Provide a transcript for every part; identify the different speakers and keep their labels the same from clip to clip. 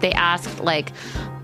Speaker 1: they asked, like,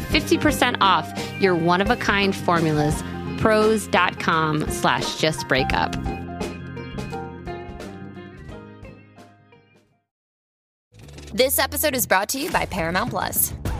Speaker 1: 50% off your one of a kind formulas. Prose.com slash just break up.
Speaker 2: This episode is brought to you by Paramount Plus.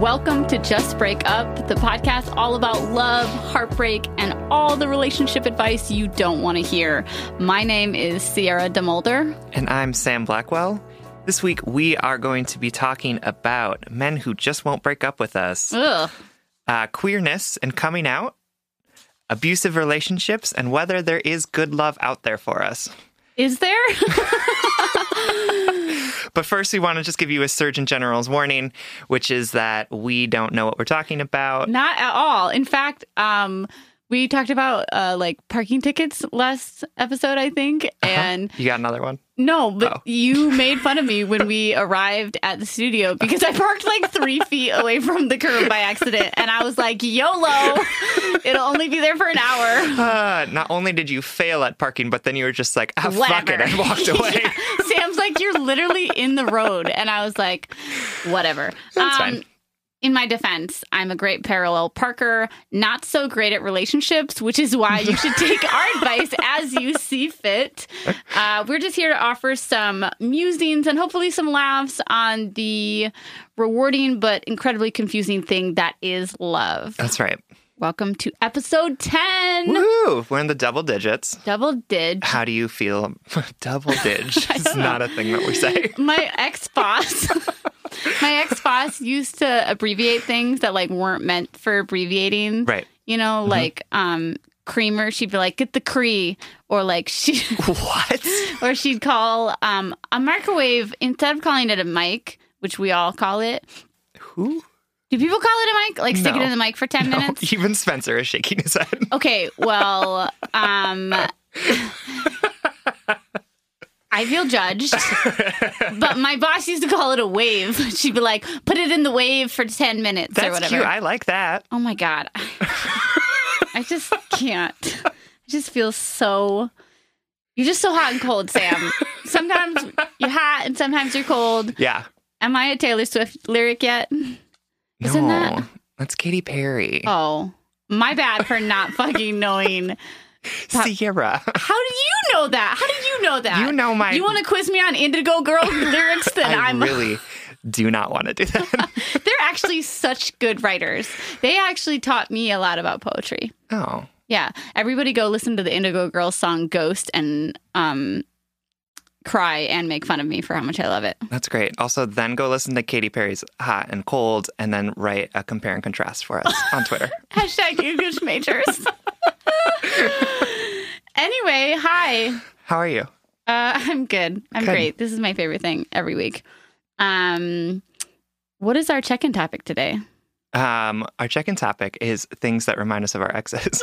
Speaker 1: Welcome to Just Break Up, the podcast all about love, heartbreak, and all the relationship advice you don't want to hear. My name is Sierra DeMulder.
Speaker 3: And I'm Sam Blackwell. This week, we are going to be talking about men who just won't break up with us,
Speaker 1: Ugh.
Speaker 3: uh, queerness and coming out, abusive relationships, and whether there is good love out there for us.
Speaker 1: Is there?
Speaker 3: But first, we want to just give you a Surgeon General's warning, which is that we don't know what we're talking about.
Speaker 1: Not at all. In fact, um, we talked about uh, like parking tickets last episode, I think. And
Speaker 3: You got another one?
Speaker 1: no, but
Speaker 3: Oh.
Speaker 1: you made fun of me when we arrived at the studio because I parked like three feet away from the curb by accident. And I was like, YOLO, it'll only be there for an hour.
Speaker 3: Uh, not only did you fail at parking, but then you were just like, ah, fuck it, and walked away.
Speaker 1: Yeah. Sam's like, you're literally in the road. And I was like, whatever.
Speaker 3: That's fine.
Speaker 1: In my defense, I'm a great parallel parker, not so great at relationships, which is why you should take our advice as you see fit. Uh, we're just here to offer some musings and hopefully some laughs on the rewarding but incredibly confusing thing that is love.
Speaker 3: That's right.
Speaker 1: Welcome to episode 10.
Speaker 3: Woo! We're in the double digits.
Speaker 1: Double dig.
Speaker 3: How do you feel? double dig. It's not a thing that we say.
Speaker 1: my ex boss my ex boss used to abbreviate things that like weren't meant for abbreviating
Speaker 3: Right.
Speaker 1: you know
Speaker 3: Mm-hmm.
Speaker 1: like um creamer she'd be like get the cree or like she
Speaker 3: What?
Speaker 1: or she'd call um a microwave instead of calling it a mic which we all call it
Speaker 3: Who?
Speaker 1: do people call it a mic like stick it in the mic for 10
Speaker 3: No,
Speaker 1: minutes
Speaker 3: even Spencer is shaking his head.
Speaker 1: Okay, well, um I feel judged. but my boss used to call it a wave. She'd be like, "Put it in the wave for 10 minutes or
Speaker 3: That's
Speaker 1: whatever."
Speaker 3: cute. I like that.
Speaker 1: oh my god. I just can't. I just feel so You're just so hot and cold, Sam. sometimes you're hot and sometimes you're cold.
Speaker 3: Yeah.
Speaker 1: Am I a Taylor Swift lyric yet?
Speaker 3: No,
Speaker 1: Isn't that-
Speaker 3: that's Katy Perry.
Speaker 1: Oh, my bad for not fucking knowing.
Speaker 3: Sierra.
Speaker 1: How do you know that? How do you know that?
Speaker 3: You know my-
Speaker 1: You want to quiz me on Indigo Girl lyrics? Then
Speaker 3: I
Speaker 1: I'm.
Speaker 3: really do not want to do that.
Speaker 1: They're actually such good writers. They actually taught me a lot about poetry.
Speaker 3: oh.
Speaker 1: Yeah, everybody go listen to the Indigo Girls song "Ghost" and um, cry and make fun of me for how much I love it.
Speaker 3: That's great. Also, then go listen to Katy Perry's Hot and Cold and then write a compare and contrast for us on Twitter.
Speaker 1: Hashtag English majors. Anyway, hi.
Speaker 3: How are you?
Speaker 1: Uh, I'm good. I'm
Speaker 3: Good.
Speaker 1: great. This is my favorite thing every week. Um, what is our check-in topic today?
Speaker 3: Um, our check in topic is things that remind us of our exes.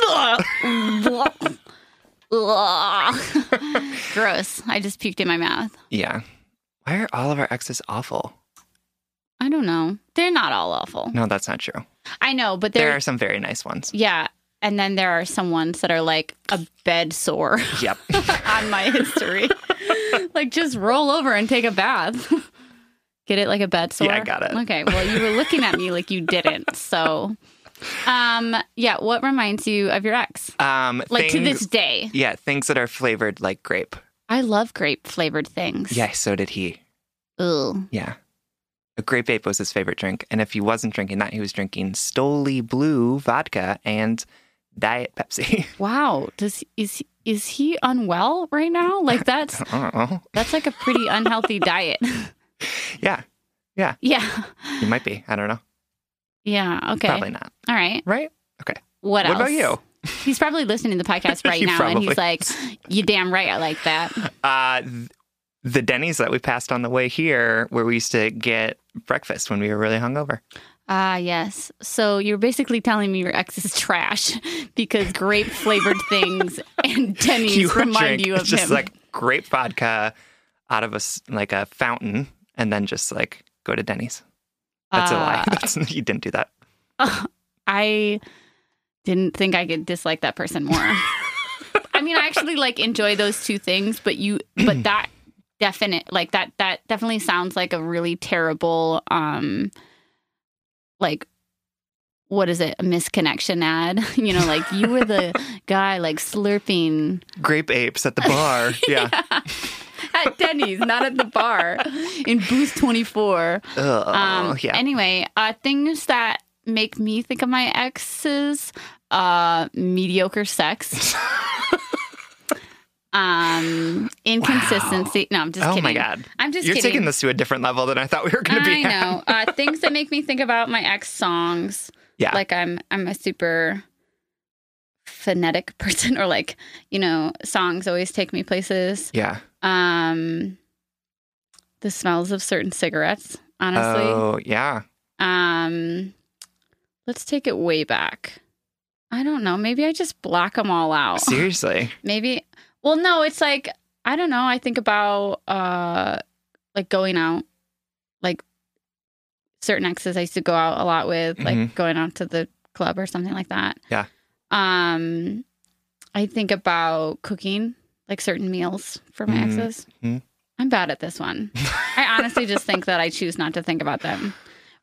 Speaker 1: Gross. I just puked in my mouth.
Speaker 3: yeah. Why are all of our exes awful?
Speaker 1: I don't know. They're not all awful.
Speaker 3: No, that's not true.
Speaker 1: I know, but
Speaker 3: There
Speaker 1: they're
Speaker 3: are some very nice ones.
Speaker 1: yeah. And then there are some ones that are like a bed sore
Speaker 3: Yep.
Speaker 1: on my history. like just roll over and take a bath. Get it like a bed sore?
Speaker 3: Yeah, I got it.
Speaker 1: Okay. Well, you were looking at me like you didn't. So, um, yeah. What reminds you of your ex?
Speaker 3: Um,
Speaker 1: Like to this day.
Speaker 3: Yeah, things that are flavored like grape.
Speaker 1: I love grape flavored things.
Speaker 3: Yeah, so did he.
Speaker 1: Ugh.
Speaker 3: Yeah. A grape ape was his favorite drink. And if he wasn't drinking that, he was drinking Stoli Blue vodka and Diet Pepsi.
Speaker 1: Wow. Does is is he unwell right now? Like that's that's like a pretty unhealthy diet.
Speaker 3: Yeah,
Speaker 1: yeah. Yeah.
Speaker 3: He might be. I don't know.
Speaker 1: Yeah. Okay.
Speaker 3: Probably not.
Speaker 1: All right.
Speaker 3: Right? Okay.
Speaker 1: What,
Speaker 3: What
Speaker 1: else?
Speaker 3: about you?
Speaker 1: He's probably listening to the podcast right now, and he's like, "You damn right, I like that."
Speaker 3: Uh, th- the Denny's that we passed on the way here, where we used to get breakfast when we were really hungover.
Speaker 1: Ah, yes. So you're basically telling me your ex is trash because grape flavored things and Denny's
Speaker 3: You
Speaker 1: remind
Speaker 3: drink
Speaker 1: you of
Speaker 3: just
Speaker 1: him.
Speaker 3: like grape vodka out of a like a fountain, and then just like go to Denny's. That's a lie.
Speaker 1: Uh,
Speaker 3: That's, you didn't do that.
Speaker 1: I didn't think I could dislike that person more. I mean, I actually like enjoy those two things, but you, but that definite, like that, that definitely sounds like a really terrible, um, like, what is it? A misconnection ad? You know, like you were the guy like slurping
Speaker 3: Grape apes at the bar. Yeah.
Speaker 1: at Denny's, not at the bar in booth 24.
Speaker 3: Ugh,
Speaker 1: Um,
Speaker 3: yeah.
Speaker 1: Anyway, uh, things that make me think of my exes, uh, mediocre sex. Um, inconsistency. No, I'm just
Speaker 3: oh
Speaker 1: kidding.
Speaker 3: my god.
Speaker 1: I'm just
Speaker 3: You're
Speaker 1: kidding.
Speaker 3: taking this to a different level than I thought we were going to be.
Speaker 1: I know. Uh, things that make me think about my ex songs.
Speaker 3: Yeah.
Speaker 1: Like I'm I'm a super phonetic person or like, you know, songs always take me places.
Speaker 3: yeah.
Speaker 1: Um the smells of certain cigarettes, honestly.
Speaker 3: Oh, yeah.
Speaker 1: Um let's take it way back. I don't know. Maybe I just block them all out.
Speaker 3: Seriously.
Speaker 1: Maybe well no, it's like I don't know. I think about uh like going out like certain exes I used to go out a lot with, like
Speaker 3: Mhm.
Speaker 1: going out to the club or something like that.
Speaker 3: Yeah.
Speaker 1: Um I think about cooking like certain meals for my
Speaker 3: Mhm.
Speaker 1: exes.
Speaker 3: Mhm.
Speaker 1: I'm bad at this one. I honestly just think that I choose not to think about them.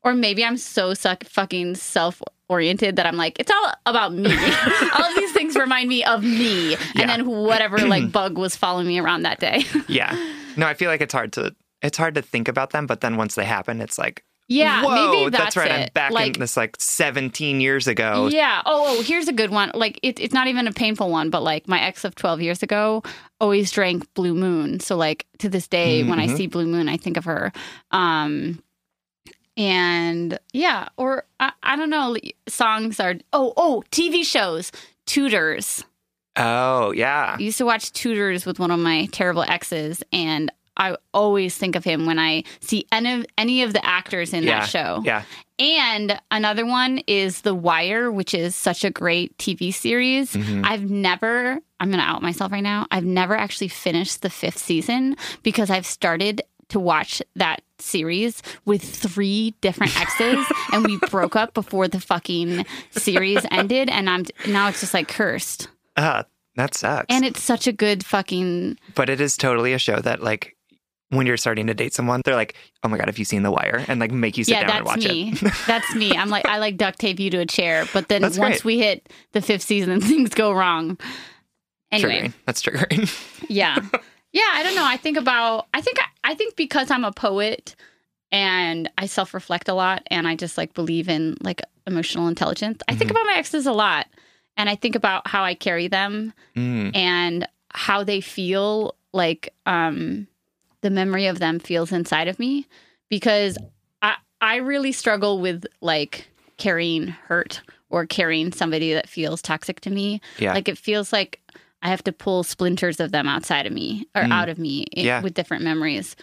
Speaker 1: Or maybe I'm so suck fucking self oriented that I'm like, it's all about me. all of these things remind me of me. And then whatever like bug was following me around that day.
Speaker 3: Yeah. No, I feel like it's hard to it's hard to think about them, but then once they happen, it's like,
Speaker 1: yeah,
Speaker 3: whoa,
Speaker 1: maybe that's,
Speaker 3: right.
Speaker 1: it.
Speaker 3: I'm back
Speaker 1: like,
Speaker 3: in this like 17 years ago.
Speaker 1: Yeah. Oh, oh, here's a good one. Like it, it's not even a painful one, but like my ex of 12 years ago always drank Blue Moon. So like to this day, when I
Speaker 3: Mhm.
Speaker 1: see Blue Moon, I think of her. Um, and yeah, or I, I don't know. Songs are oh oh TV shows. Tudors
Speaker 3: Oh, yeah.
Speaker 1: I used to watch Tudors with one of my terrible exes, and I always think of him when I see any of, any of the actors in
Speaker 3: Yeah.
Speaker 1: that show.
Speaker 3: Yeah.
Speaker 1: And another one is The Wire, which is such a great TV series.
Speaker 3: Mhm.
Speaker 1: I've never, I'm going to out myself right now. I've never actually finished the fifth season because I've started to watch that series with three different exes and we broke up before the fucking series ended. And I'm now it's just like cursed.
Speaker 3: Uh, That sucks.
Speaker 1: And it's such a good fucking
Speaker 3: but it is totally a show that like when you're starting to date someone, they're like, "Oh my god, have you seen The Wire?" and like make you sit
Speaker 1: yeah,
Speaker 3: down and watch
Speaker 1: me.
Speaker 3: it.
Speaker 1: that's me. I'm like I like duct tape you to a chair, but then
Speaker 3: That's
Speaker 1: once
Speaker 3: great.
Speaker 1: we hit the fifth season, things go wrong. Anyway,
Speaker 3: triggering. That's triggering.
Speaker 1: yeah, yeah. I don't know. I think about. I think. I think because I'm a poet and I self reflect a lot, and I just like believe in like emotional intelligence. I think
Speaker 3: Mhm.
Speaker 1: about my exes a lot, and I think about how I carry them
Speaker 3: Mm,
Speaker 1: and how they feel like um the memory of them feels inside of me because I I really struggle with like carrying hurt or carrying somebody that feels toxic to me.
Speaker 3: yeah.
Speaker 1: Like it feels like I have to pull splinters of them outside of me or
Speaker 3: Mm.
Speaker 1: out of me
Speaker 3: Yeah.
Speaker 1: with different memories.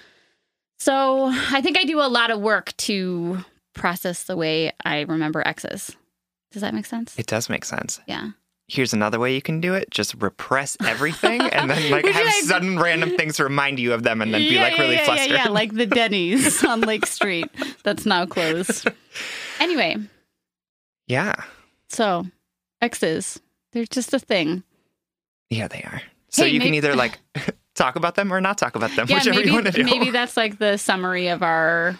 Speaker 1: So I think I do a lot of work to process the way I remember exes. Does that make sense?
Speaker 3: it does make sense.
Speaker 1: yeah.
Speaker 3: Here's another way you can do it: just repress everything, and then like have
Speaker 1: like-
Speaker 3: sudden random things remind you of them, and then be
Speaker 1: Yeah,
Speaker 3: like
Speaker 1: yeah,
Speaker 3: really
Speaker 1: yeah,
Speaker 3: flustered.
Speaker 1: Yeah, yeah, like the Denny's on Lake Street that's now closed. Anyway,
Speaker 3: yeah,
Speaker 1: so exes, they're just a thing.
Speaker 3: Yeah, they are. So
Speaker 1: Hey,
Speaker 3: you can either like talk about them or not talk about them,
Speaker 1: Yeah,
Speaker 3: whichever
Speaker 1: maybe
Speaker 3: you want to do.
Speaker 1: maybe that's like the summary of our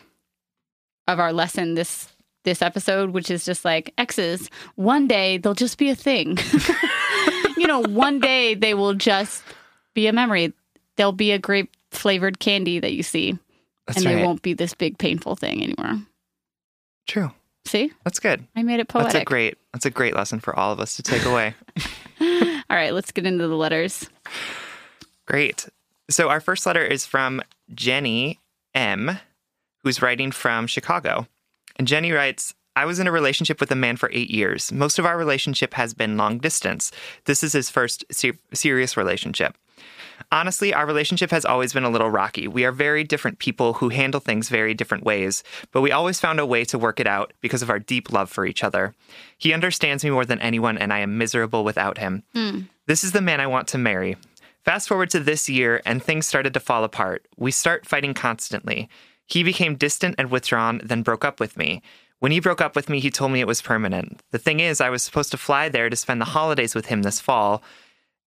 Speaker 1: of our lesson this this episode, which is just like exes. One day they'll just be a thing. you know, one day they will just be a memory. They'll be a grape flavored candy that you see,
Speaker 3: That's
Speaker 1: and
Speaker 3: right.
Speaker 1: they won't be this big painful thing anymore.
Speaker 3: True.
Speaker 1: See,
Speaker 3: That's good.
Speaker 1: I made it poetic.
Speaker 3: That's a great. That's a great lesson for all of us to take away.
Speaker 1: All right, let's get into the letters.
Speaker 3: Great. So our first letter is from Jenny M, who's writing from Chicago. And Jenny writes, I was in a relationship with a man for eight years. Most of our relationship has been long distance. This is his first ser- serious relationship. Honestly, our relationship has always been a little rocky. We are very different people who handle things very different ways, but we always found a way to work it out because of our deep love for each other. He understands me more than anyone, and I am miserable without him. Hmm. This is the man I want to marry. Fast forward to this year, and things started to fall apart. We start fighting constantly. He became distant and withdrawn, then broke up with me. When he broke up with me, he told me it was permanent. The thing is, I was supposed to fly there to spend the holidays with him this fall.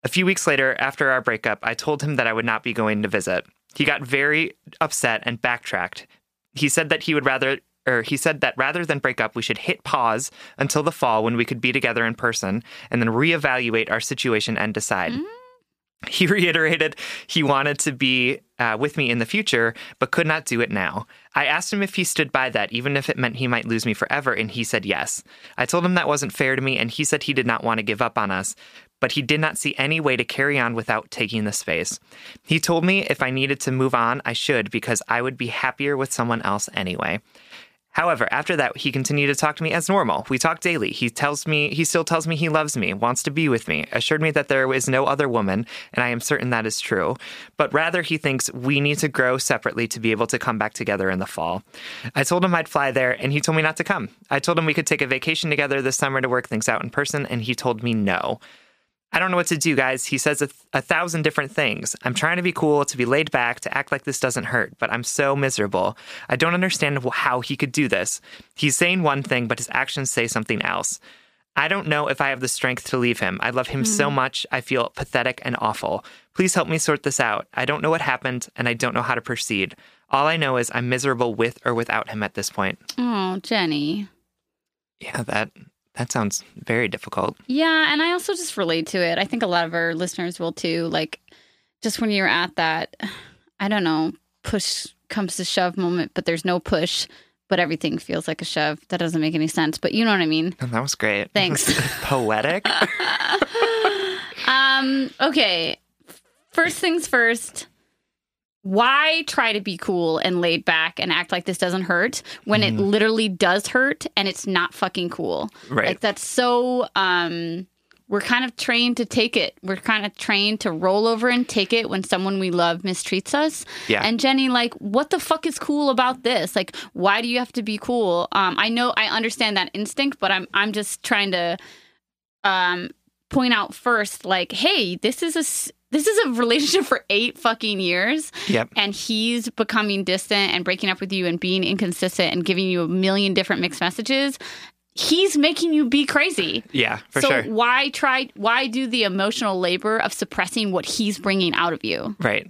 Speaker 3: A few weeks later, after our breakup, I told him that I would not be going to visit. He got very upset and backtracked. He said that he would rather or he said that rather than break up, we should hit pause until the fall when we could be together in person and then reevaluate our situation and decide. He reiterated he wanted to be uh, with me in the future, but could not do it now. I asked him if he stood by that, even if it meant he might lose me forever, and he said yes. I told him that wasn't fair to me, and he said he did not want to give up on us, but he did not see any way to carry on without taking the space. He told me if I needed to move on, I should, because I would be happier with someone else anyway. However, after that, he continued to talk to me as normal. We talk daily. He tells me he still tells me he loves me, wants to be with me, assured me that there is no other woman, and I am certain that is true. But rather, he thinks we need to grow separately to be able to come back together in the fall. I told him I'd fly there, and he told me not to come. I told him we could take a vacation together this summer to work things out in person, and he told me no. I don't know what to do, guys. He says a, a thousand different things. I'm trying to be cool, to be laid back, to act like this doesn't hurt, but I'm so miserable. I don't understand how he could do this. He's saying one thing, but his actions say something else. I don't know if I have the strength to leave him. I love him so mm-hmm. much, I feel pathetic and awful. Please help me sort this out. I don't know what happened, and I don't know how to proceed. All I know is I'm miserable with or without him at this point.
Speaker 1: Oh, Jenny.
Speaker 3: Yeah, that that sounds very difficult.
Speaker 1: Yeah, and I also just relate to it. I think a lot of our listeners will too. Like, just when you're at that, I don't know, push comes to shove moment, but there's no push, but everything feels like a shove. That doesn't make any sense, but you know what I mean.
Speaker 3: That was great.
Speaker 1: Thanks.
Speaker 3: Poetic.
Speaker 1: Um, okay. First things first. Why try to be cool and laid back and act like this doesn't hurt when it literally does hurt and it's not fucking cool?
Speaker 3: Right.
Speaker 1: Like that's so um we're kind of trained to take it. We're kind of trained to roll over and take it when someone we love mistreats us.
Speaker 3: Yeah.
Speaker 1: And Jenny, like, what the fuck is cool about this? Like, why do you have to be cool? Um, I know I understand that instinct, but I'm I'm just trying to um point out first, like, hey, this is a this is a relationship for eight fucking years,
Speaker 3: Yep.
Speaker 1: and he's becoming distant and breaking up with you and being inconsistent and giving you a million different mixed messages. he's making you be crazy.
Speaker 3: Yeah, for
Speaker 1: so
Speaker 3: sure.
Speaker 1: why try? Why do the emotional labor of suppressing what he's bringing out of you?
Speaker 3: Right.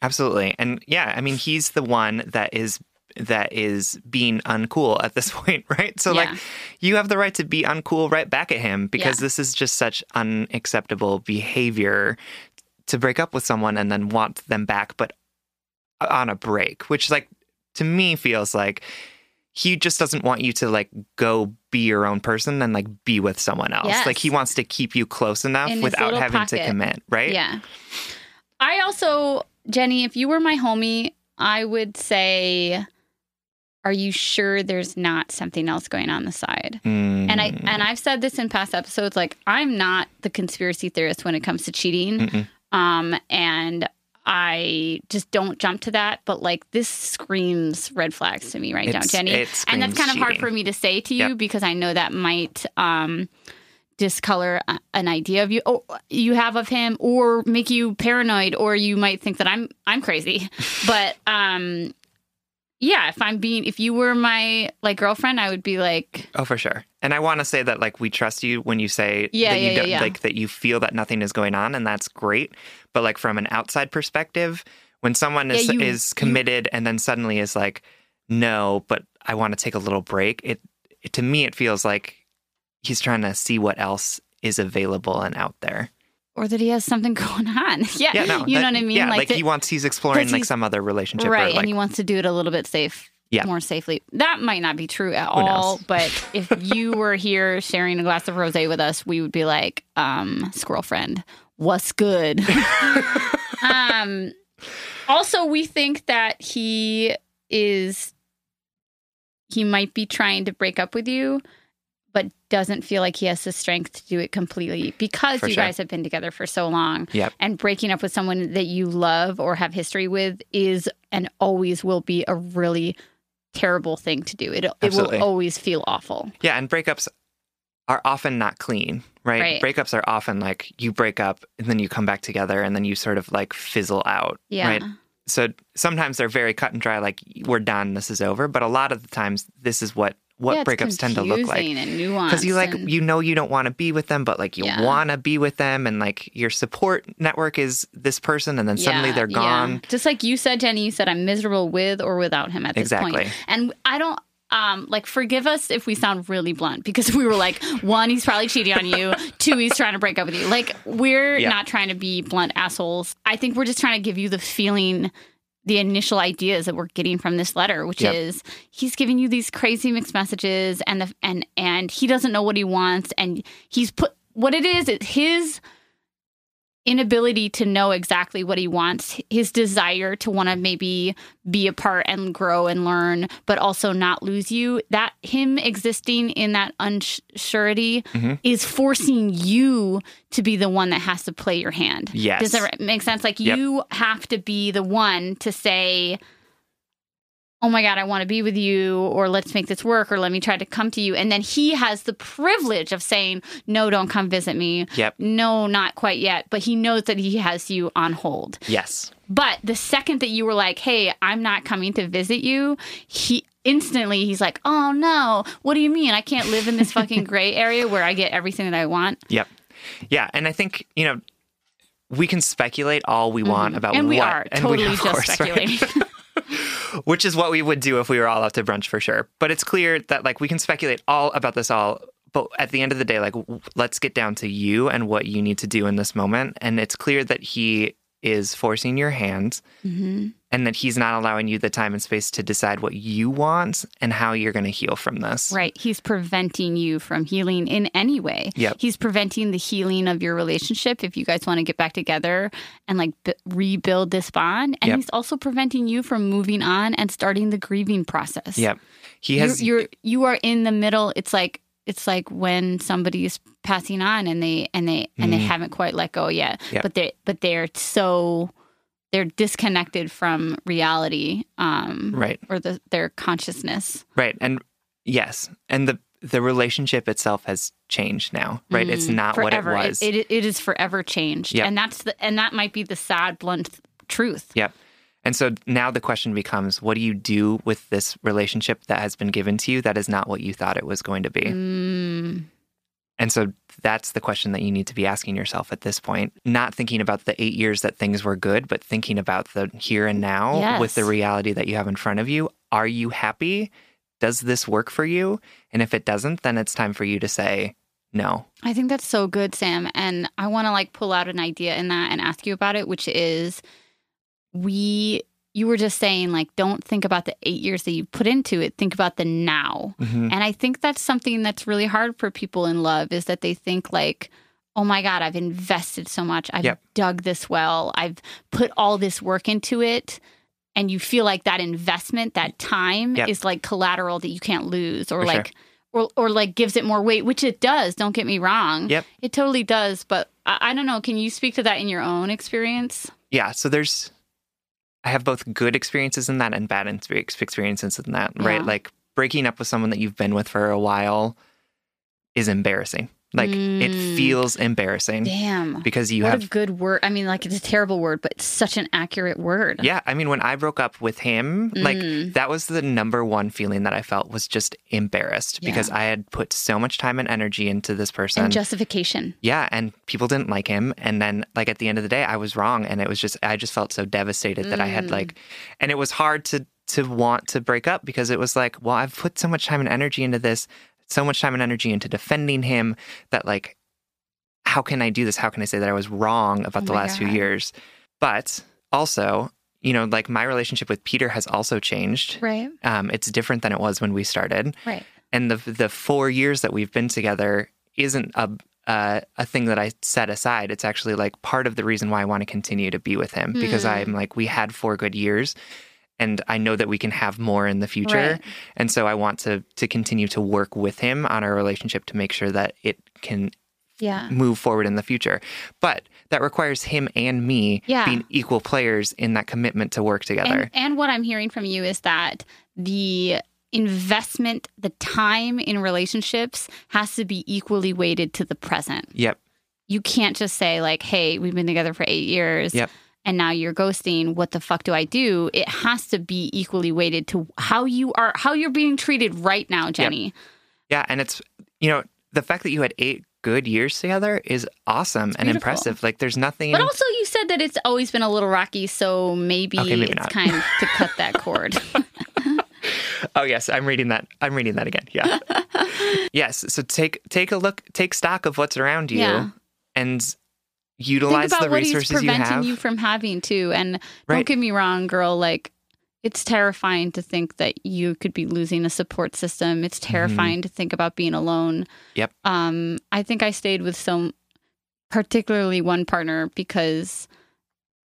Speaker 3: Absolutely. And yeah, I mean, he's the one that is that is being uncool at this point, right? So
Speaker 1: Yeah.
Speaker 3: like you have the right to be uncool right back at him because
Speaker 1: Yeah.
Speaker 3: this is just such unacceptable behavior to break up with someone and then want them back but on a break, which like to me feels like he just doesn't want you to like go be your own person and like be with someone else.
Speaker 1: Yes.
Speaker 3: Like he wants to keep you close enough without having to commit, right?
Speaker 1: Yeah. I also, Jenny, if you were my homie, I would say, are you sure there's not something else going on the side? And I
Speaker 3: Mm.
Speaker 1: and I've said this in past episodes, like I'm not the conspiracy theorist when it comes to cheating.
Speaker 3: Mm-mm.
Speaker 1: Um, and I just don't jump to that. But like this screams red flags to me right now, Jenny. And that's kind of hard for me to say to you
Speaker 3: Yep.
Speaker 1: because I know that might um discolor an idea of you oh, you have of him or make you paranoid or you might think that I'm I'm crazy. but um yeah, if I'm being if you were my like girlfriend, I would be like
Speaker 3: Oh, for sure. And I want to say that like we trust you when you say
Speaker 1: Yeah,
Speaker 3: that you
Speaker 1: yeah,
Speaker 3: don't
Speaker 1: yeah,
Speaker 3: like that you feel that nothing is going on and that's great. But like from an outside perspective, when someone is
Speaker 1: you-
Speaker 3: is committed and then suddenly is like, no, but I want to take a little break, it, it to me it feels like he's trying to see what else is available and out there.
Speaker 1: Or that he has something going on. yeah.
Speaker 3: Yeah, no.
Speaker 1: you know what I mean?
Speaker 3: Yeah, like,
Speaker 1: that-
Speaker 3: he wants he's exploring
Speaker 1: that
Speaker 3: like
Speaker 1: he's-
Speaker 3: some other relationship
Speaker 1: right,
Speaker 3: like
Speaker 1: and he wants to do it a little bit safe.
Speaker 3: Yeah.
Speaker 1: More safely. That might not be true at all, but if you were here sharing a glass of rosé with us, we would be like, um, squirrel friend, what's good? um also we think that he is he might be trying to break up with you but doesn't feel like he has the strength to do it completely because
Speaker 3: For
Speaker 1: you
Speaker 3: sure.
Speaker 1: guys have been together for so long
Speaker 3: Yep.
Speaker 1: and breaking up with someone that you love or have history with is and always will be a really terrible thing to do it, it will always feel awful
Speaker 3: Yeah, and breakups are often not clean, right?
Speaker 1: Right.
Speaker 3: Breakups are often like you break up and then you come back together and then you sort of like fizzle out,
Speaker 1: yeah
Speaker 3: right? So sometimes they're very cut and dry, like we're done, this is over. But a lot of the times, this is what what
Speaker 1: Yeah,
Speaker 3: breakups tend to look like.
Speaker 1: confusing and nuanced
Speaker 3: Because you like
Speaker 1: and-
Speaker 3: you know you don't want to be with them, but like you
Speaker 1: Yeah.
Speaker 3: want to be with them, and like your support network is this person, and then suddenly
Speaker 1: Yeah,
Speaker 3: they're gone.
Speaker 1: Just like you said, Jenny, you said I'm miserable with or without him at this
Speaker 3: Exactly.
Speaker 1: point. And I don't um like forgive us if we sound really blunt because we were like, one, he's probably cheating on you, two, he's trying to break up with you. Like we're not trying to be blunt assholes. I think we're just trying to give you the feeling the initial ideas that we're getting from this letter, which
Speaker 3: Yep.
Speaker 1: is he's giving you these crazy mixed messages and the and and he doesn't know what he wants and he's put what it is, it's his inability to know exactly what he wants, his desire to want to maybe be apart and grow and learn, but also not lose you. That him existing in that unsurety
Speaker 3: Mhm.
Speaker 1: is forcing you to be the one that has to play your hand.
Speaker 3: Yes.
Speaker 1: Does that make sense? Like
Speaker 3: Yep.
Speaker 1: you have to be the one to say, Oh my God, I want to be with you, or let's make this work, or let me try to come to you. And then he has the privilege of saying, No, don't come visit me.
Speaker 3: Yep.
Speaker 1: No, not quite yet. But he knows that he has you on hold.
Speaker 3: Yes.
Speaker 1: But the second that you were like, Hey, I'm not coming to visit you, he instantly he's like, Oh no, what do you mean? I can't live in this fucking gray area where I get everything that I want.
Speaker 3: Yep. Yeah, and I think you know we can speculate all we want about
Speaker 1: Mm-hmm. and we
Speaker 3: what,
Speaker 1: are
Speaker 3: and
Speaker 1: totally
Speaker 3: of
Speaker 1: just
Speaker 3: course, right? which is what we would do if we were all out to brunch for sure. But it's clear that like we can speculate all about this all, but at the end of the day, like let's get down to you and what you need to do in this moment. And it's clear that he is forcing your hand
Speaker 1: hmm
Speaker 3: and that he's not allowing you the time and space to decide what you want and how you're going to heal from this.
Speaker 1: Right. He's preventing you from healing in any way.
Speaker 3: Yep.
Speaker 1: He's preventing the healing of your relationship if you guys want to get back together and like b- rebuild this bond. And
Speaker 3: Yep.
Speaker 1: he's also preventing you from moving on and starting the grieving process.
Speaker 3: Yep. He
Speaker 1: You're,
Speaker 3: has
Speaker 1: you're you are in the middle. It's like it's like when somebody is passing on and they and they and they
Speaker 3: Mm.
Speaker 1: haven't quite let go yet.
Speaker 3: Yep.
Speaker 1: But they but they're so they're disconnected from reality um
Speaker 3: right.
Speaker 1: or the their consciousness.
Speaker 3: Right. And yes, and the the relationship itself has changed now, right? it's
Speaker 1: Mm,
Speaker 3: not
Speaker 1: forever.
Speaker 3: what it was.
Speaker 1: It, it, it is forever changed,
Speaker 3: Yep.
Speaker 1: and that's the and that might be the sad, blunt truth.
Speaker 3: Yep. And so now the question becomes what do you do with this relationship that has been given to you that is not what you thought it was going to be?
Speaker 4: Mm,
Speaker 3: And so that's the question that you need to be asking yourself at this point. Not thinking about the eight years that things were good, but thinking about the here and now
Speaker 4: Yes.
Speaker 3: with the reality that you have in front of you. Are you happy? Does this work for you? And if it doesn't, then it's time for you to say no.
Speaker 1: I think that's so good, Sam. And I want to like pull out an idea in that and ask you about it, which is we, you were just saying, like, don't think about the eight years that you put into it, think about the now.
Speaker 3: Mhm.
Speaker 1: And I think that's something that's really hard for people in love is that they think, like, oh my God, I've invested so much. I've
Speaker 3: Yep.
Speaker 1: dug this well. I've put all this work into it. And you feel like that investment, that time
Speaker 3: Yep.
Speaker 1: is like collateral that you can't lose or
Speaker 3: For sure.
Speaker 1: like, or, or like gives it more weight, which it does. Don't get me wrong.
Speaker 3: Yep.
Speaker 1: It totally does. But I, I don't know. Can you speak to that in your own experience?
Speaker 3: Yeah. So there's, I have both good experiences in that and bad experiences in that, right?
Speaker 1: Yeah.
Speaker 3: Like breaking up with someone that you've been with for a while is embarrassing. Like it
Speaker 1: Mm.
Speaker 3: feels embarrassing
Speaker 1: Damn.
Speaker 3: because you
Speaker 1: what
Speaker 3: have
Speaker 1: a good word. I mean, like it's a terrible word, but it's such an accurate word.
Speaker 3: Yeah, I mean, when I broke up with him, like
Speaker 1: Mm.
Speaker 3: that was the number one feeling that I felt was just embarrassed
Speaker 1: Yeah.
Speaker 3: because I had put so much time and energy into this person.
Speaker 1: And justification.
Speaker 3: yeah, and people didn't like him. And then, like at the end of the day, I was wrong, and it was just I just felt so devastated that I had
Speaker 1: Mm.
Speaker 3: like, and it was hard to to want to break up because it was like, well, I've put so much time and energy into this, so much time and energy into defending him that like, how can I do this? How can I say that I was wrong about
Speaker 1: Oh
Speaker 3: the last few years? But also, you know, like my relationship with Peter has also changed.
Speaker 1: Right.
Speaker 3: Um, it's different than it was when we started,
Speaker 1: Right.
Speaker 3: and the the four years that we've been together isn't a uh, a thing that I set aside. It's actually like part of the reason why I want to continue to be with him because
Speaker 1: Hmm.
Speaker 3: I'm like we had four good years, and I know that we can have more in the future,
Speaker 1: Right.
Speaker 3: and so I want to to continue to work with him on our relationship to make sure that it can
Speaker 1: Yeah.
Speaker 3: move forward in the future. But that requires him and me
Speaker 1: Yeah.
Speaker 3: being equal players in that commitment to work together.
Speaker 1: And, and what I'm hearing from you is that the investment, the time in relationships has to be equally weighted to the present.
Speaker 3: yep.
Speaker 1: You can't just say, like, hey, we've been together for eight years.
Speaker 3: Yep.
Speaker 1: And now you're ghosting. What the fuck do I do? It has to be equally weighted to how you are, how you're being treated right now, Jenny.
Speaker 3: Yeah, and it's you know the fact that you had eight good years together is awesome and impressive. Like there's nothing.
Speaker 1: But also, you said that it's always been a little rocky, so maybe,
Speaker 3: Okay, maybe
Speaker 1: it's
Speaker 3: not.
Speaker 1: of to cut that cord.
Speaker 3: oh yes, I'm reading that. I'm reading that again. Yeah. yes. So take take a look. Take stock of what's around you
Speaker 1: Yeah.
Speaker 3: and
Speaker 1: Think about
Speaker 3: the
Speaker 1: what he's
Speaker 3: resources you
Speaker 1: preventing
Speaker 3: have.
Speaker 1: you from having too. And don't get me wrong, girl. Like, it's terrifying to think that you could be losing a support system. It's terrifying to think about being alone.
Speaker 3: Mm-hmm. Yep.
Speaker 1: Um, I think I stayed with some, particularly one partner, because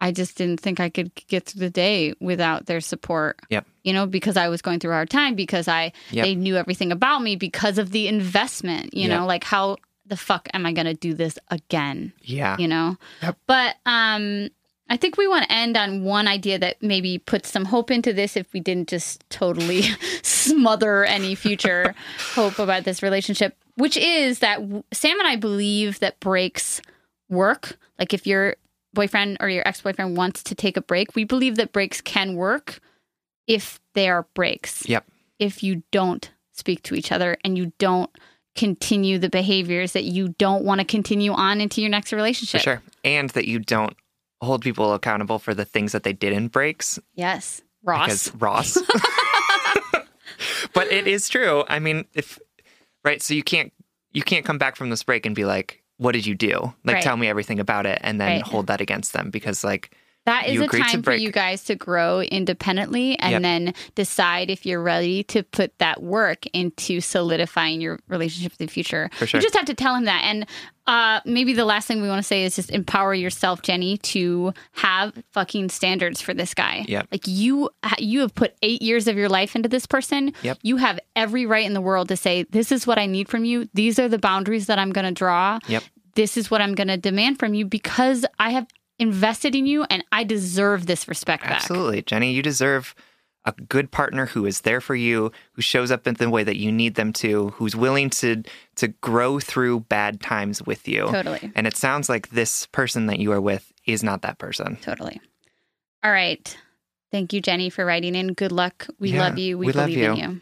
Speaker 1: I just didn't think I could get through the day without their support.
Speaker 3: Yep.
Speaker 1: You know, because I was going through a hard time, because I
Speaker 3: Yep.
Speaker 1: they knew everything about me because of the investment. You
Speaker 3: Yep.
Speaker 1: know, like how the fuck am I going to do this again?
Speaker 3: yeah.
Speaker 1: you know
Speaker 3: Yep.
Speaker 1: but um i think we want to end on one idea that maybe puts some hope into this if we didn't just totally smother any future hope about this relationship which is that sam and i believe that breaks work like if your boyfriend or your ex-boyfriend wants to take a break we believe that breaks can work if they are breaks
Speaker 3: Yep.
Speaker 1: if you don't speak to each other and you don't continue the behaviors that you don't want to continue on into your next
Speaker 3: For
Speaker 1: relationship.
Speaker 3: sure. And that you don't hold people accountable for the things that they did in breaks
Speaker 1: Yes. Ross.
Speaker 3: because Ross. but it is true. I mean, if right, so you can't you can't come back from this break and be like, "What did you do?" Like,
Speaker 1: Right.
Speaker 3: tell me everything about it, and then
Speaker 1: Right.
Speaker 3: hold that against them because, like,
Speaker 1: that is
Speaker 3: you
Speaker 1: a time for you guys to grow independently and
Speaker 3: Yep.
Speaker 1: then decide if you're ready to put that work into solidifying your relationship in the future.
Speaker 3: Sure.
Speaker 1: You just have to tell him that. And uh, maybe the last thing we want to say is just empower yourself, Jenny, to have fucking standards for this guy.
Speaker 3: Yep.
Speaker 1: Like you, you have put eight years of your life into this person.
Speaker 3: Yep.
Speaker 1: You have every right in the world to say, "This is what I need from you. These are the boundaries that I'm going to draw.
Speaker 3: Yep.
Speaker 1: This is what I'm going to demand from you because I have invested in you and I deserve this respect back."
Speaker 3: absolutely, Jenny, you deserve a good partner who is there for you, who shows up in the way that you need them to, who's willing to to grow through bad times with you.
Speaker 1: Totally.
Speaker 3: And it sounds like this person that you are with is not that person.
Speaker 1: Totally. All right. Thank you, Jenny, for writing in. Good luck. We
Speaker 3: Yeah,
Speaker 1: love you. We,
Speaker 3: we love
Speaker 1: believe in
Speaker 3: you.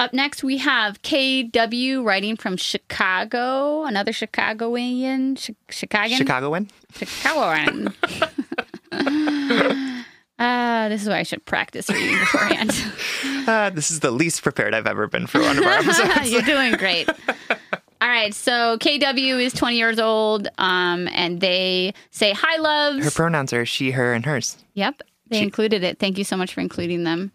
Speaker 1: Up next, we have KW writing from Chicago, another Chicagoan, Chi- Chicagoan,
Speaker 3: Chicagoan?
Speaker 1: Chicagoan. uh, this is why I should practice reading beforehand.
Speaker 3: Uh, this is the least prepared I've ever been for one of our episodes.
Speaker 1: You're doing great. All right, so KW is 20 years old, um, and they say hi, loves.
Speaker 3: Her pronouns are she, her, and hers.
Speaker 1: Yep, they
Speaker 3: She-
Speaker 1: included it. Thank you so much for including them.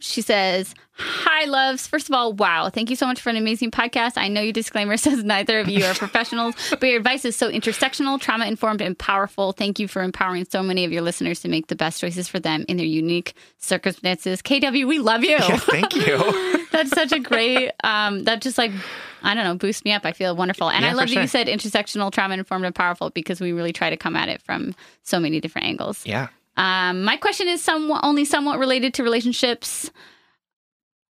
Speaker 1: She says, Hi, loves. First of all, wow. Thank you so much for an amazing podcast. I know your disclaimer says neither of you are professionals, but your advice is so intersectional, trauma informed, and powerful. Thank you for empowering so many of your listeners to make the best choices for them in their unique circumstances. KW, we love you.
Speaker 3: Yeah, thank you.
Speaker 1: That's such a great, um, that just like, I don't know, boosts me up. I feel wonderful. And
Speaker 3: Yeah,
Speaker 1: I love that
Speaker 3: sure.
Speaker 1: you said intersectional, trauma informed, and powerful because we really try to come at it from so many different angles.
Speaker 3: yeah.
Speaker 1: Um, my question is somewhat only somewhat related to relationships,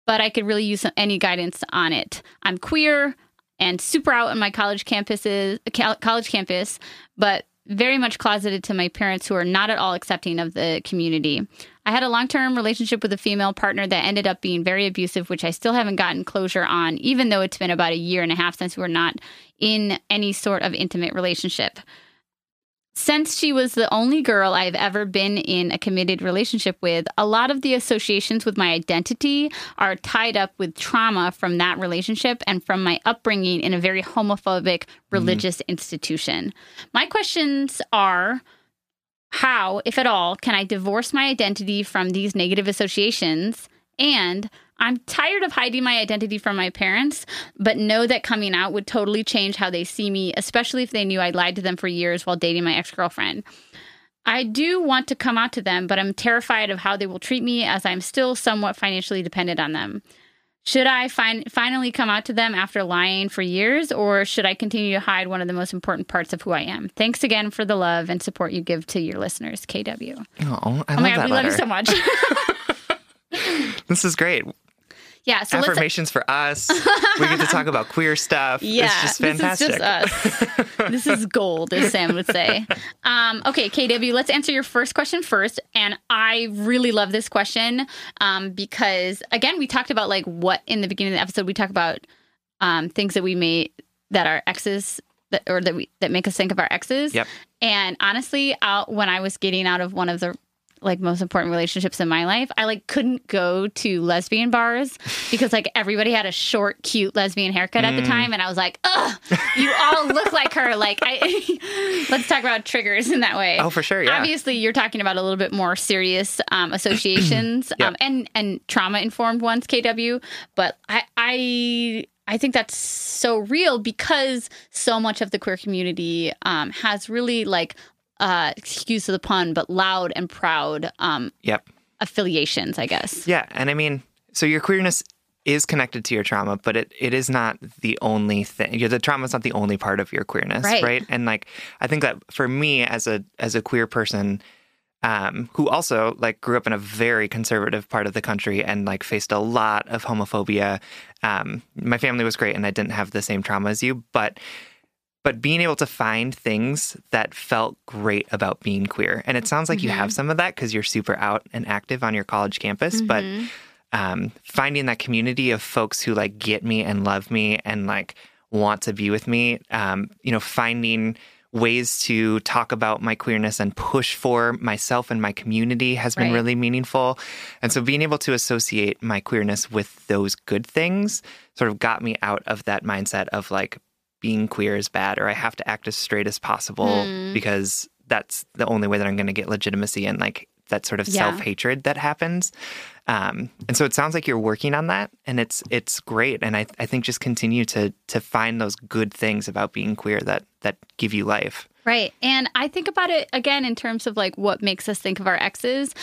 Speaker 1: but I could really use any guidance on it. I'm queer and super out on my college campuses, college campus, but very much closeted to my parents who are not at all accepting of the community. I had a long-term relationship with a female partner that ended up being very abusive, which I still haven't gotten closure on, even though it's been about a year and a half since we were not in any sort of intimate relationship. Since she was the only girl I've ever been in a committed relationship with, a lot of the associations with my identity are tied up with trauma from that relationship and from my upbringing in a very homophobic mm-hmm. religious institution. My questions are how, if at all, can I divorce my identity from these negative associations? And I'm tired of hiding my identity from my parents, but know that coming out would totally change how they see me, especially if they knew I lied to them for years while dating my ex girlfriend. I do want to come out to them, but I'm terrified of how they will treat me as I'm still somewhat financially dependent on them. Should I fin- finally come out to them after lying for years, or should I continue to hide one of the most important parts of who I am? Thanks again for the love and support you give to your listeners, KW.
Speaker 3: Oh, I
Speaker 1: Oh
Speaker 3: love
Speaker 1: my God,
Speaker 3: that
Speaker 1: we love you so much.
Speaker 3: This is great.
Speaker 1: Yeah, so
Speaker 3: Affirmations for us. we get to talk about queer stuff.
Speaker 1: Yeah,
Speaker 3: it's just fantastic.
Speaker 1: This is just us. this is gold, as Sam would say. Um, okay, KW, let's answer your first question first. And I really love this question um, because, again, we talked about like what in the beginning of the episode we talk about um, things that we made that our exes that or that we that make us think of our exes.
Speaker 3: Yep.
Speaker 1: And honestly, out when I was getting out of one of the like most important relationships in my life, I like couldn't go to lesbian bars because like everybody had a short, cute lesbian haircut at the time, and I was like, ugh, you all look like her. Like, I let's talk about triggers in that way.
Speaker 3: Oh, for sure, yeah.
Speaker 1: Obviously, you're talking about a little bit more serious um, associations
Speaker 3: Yep.
Speaker 1: um, and and trauma informed ones, KW. But I I. I think that's so real because so much of the queer community um, has really like, uh, excuse the pun, but loud and proud um,
Speaker 3: Yep.
Speaker 1: affiliations, I guess.
Speaker 3: Yeah, and I mean, so your queerness is connected to your trauma, but it, it is not the only thing. The trauma is not the only part of your queerness,
Speaker 1: Right.
Speaker 3: And like, I think that for me as a as a queer person, um, who also like grew up in a very conservative part of the country and like faced a lot of homophobia. Um, my family was great, and I didn't have the same trauma as you, but but being able to find things that felt great about being queer. And it sounds like you have some of that because you're super out and active on your college campus, but um, finding that community of folks who like get me and love me and like want to be with me, um, you know, finding ways to talk about my queerness and push for myself and my community has been
Speaker 1: Right.
Speaker 3: really meaningful. And so being able to associate my queerness with those good things sort of got me out of that mindset of like being queer is bad or I have to act as straight as possible because that's the only way that I'm going to get legitimacy and like that sort of
Speaker 1: Yeah.
Speaker 3: self-hatred that happens. Um, and so it sounds like you're working on that and it's it's great and I, I think just continue to to find those good things about being queer that that give you life.
Speaker 1: Right. And I think about it again in terms of like what makes us think of our exes.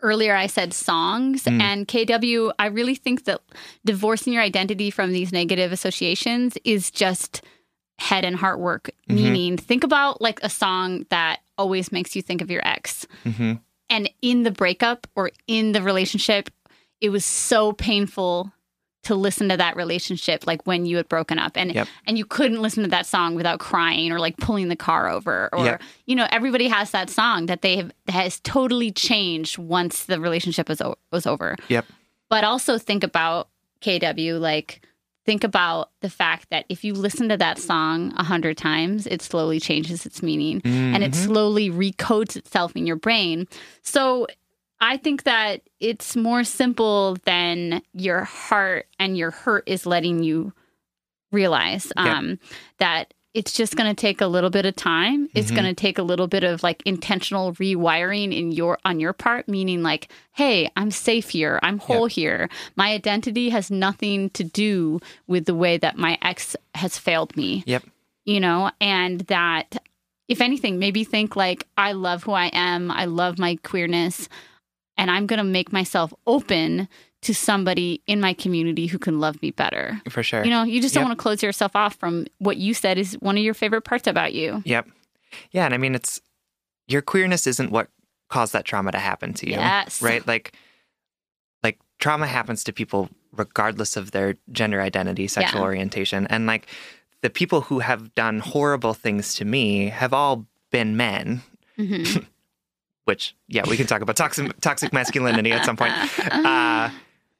Speaker 1: Earlier, I said songs and KW. I really think that divorcing your identity from these negative associations is just head and heart work. Meaning, think about like a song that always makes you think of your ex.
Speaker 3: hmm
Speaker 1: And in the breakup or in the relationship, it was so painful to listen to that relationship like when you had broken up and
Speaker 3: Yep.
Speaker 1: and you couldn't listen to that song without crying or like pulling the car over or
Speaker 3: Yep.
Speaker 1: you know everybody has that song that they have has totally changed once the relationship was o- was over
Speaker 3: Yep.
Speaker 1: but also think about KW like think about the fact that if you listen to that song a hundred times it slowly changes its meaning and it slowly recodes itself in your brain so I think that it's more simple than your heart and your hurt is letting you realize
Speaker 3: Yeah.
Speaker 1: um, that it's just going to take a little bit of time. It's
Speaker 3: Mm-hmm.
Speaker 1: going to take a little bit of like intentional rewiring in your on your part, meaning like, hey, I'm safe here. I'm whole here. My identity has nothing to do with the way that my ex has failed me
Speaker 3: Yep.
Speaker 1: you know, and that if anything, maybe think like, I love who I am, I love my queerness, and I'm going to make myself open to somebody in my community who can love me better.
Speaker 3: For sure.
Speaker 1: You know, you just don't
Speaker 3: Yep.
Speaker 1: want to close yourself off from what you said is one of your favorite parts about you.
Speaker 3: Yep. Yeah, and I mean it's your queerness isn't what caused that trauma to happen to you.
Speaker 1: Yes.
Speaker 3: Right? Like like trauma happens to people regardless of their gender identity, sexual
Speaker 1: Yeah.
Speaker 3: orientation. And like the people who have done horrible things to me have all been men.
Speaker 1: Mm-hmm.
Speaker 3: Which, yeah, we can talk about toxic toxic masculinity at some point. Uh,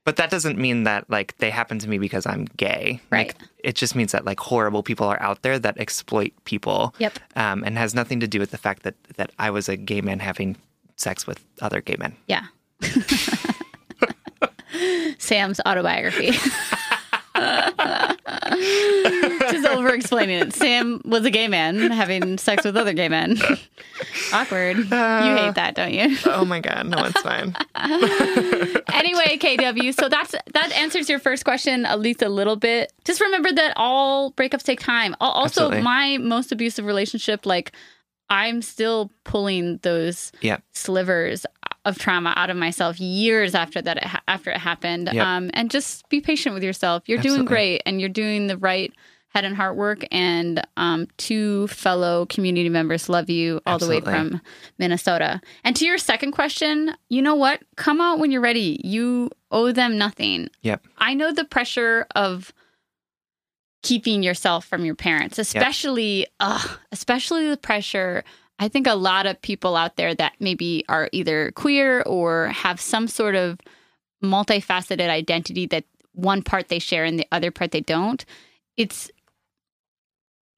Speaker 3: But that doesn't mean that like they happen to me because I'm gay.
Speaker 1: Right.
Speaker 3: Like, it just means that like horrible people are out there that exploit people.
Speaker 1: Yep.
Speaker 3: Um, and has nothing to do with the fact that that I was a gay man having sex with other gay men.
Speaker 1: Yeah. Sam's autobiography. Just over explaining it. Sam was a gay man having sex with other gay men. Awkward. you hate that, don't you?
Speaker 3: Oh my god, no, it's fine.
Speaker 1: anyway, KW, so that's that answers your first question at least a little bit. Just remember that all breakups take time. Also,
Speaker 3: Absolutely.
Speaker 1: my most abusive relationship, like I'm still pulling those
Speaker 3: yeah.
Speaker 1: slivers of trauma out of myself years after that it ha- after it happened.
Speaker 3: Yep.
Speaker 1: Um, and just be patient with yourself. You're doing great, and you're doing the right head and heart work. And um, two fellow community members love you all the way from Minnesota. And to your second question, you know what? Come out when you're ready. You owe them nothing.
Speaker 3: Yep.
Speaker 1: I know the pressure of keeping yourself from your parents, especially, ugh, especially the pressure. I think a lot of people out there that maybe are either queer or have some sort of multifaceted identity that one part they share and the other part they don't. It's,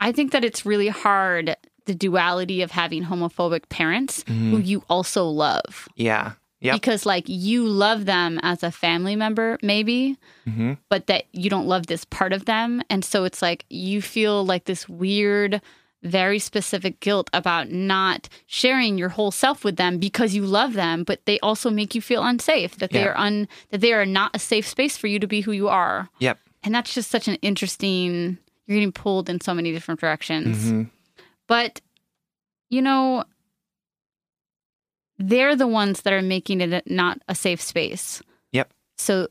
Speaker 1: I think that it's really hard the duality of having homophobic parents who you also love
Speaker 3: Yeah. Yep.
Speaker 1: because like you love them as a family member maybe
Speaker 3: hmm
Speaker 1: but that you don't love this part of them and so it's like you feel like this weird very specific guilt about not sharing your whole self with them because you love them but they also make you feel unsafe that they are un that they are not a safe space for you to be who you are
Speaker 3: Yep.
Speaker 1: and that's just such an interesting you're getting pulled in so many different directions
Speaker 3: hmm
Speaker 1: but you know they're the ones that are making it not a safe space
Speaker 3: Yep.
Speaker 1: so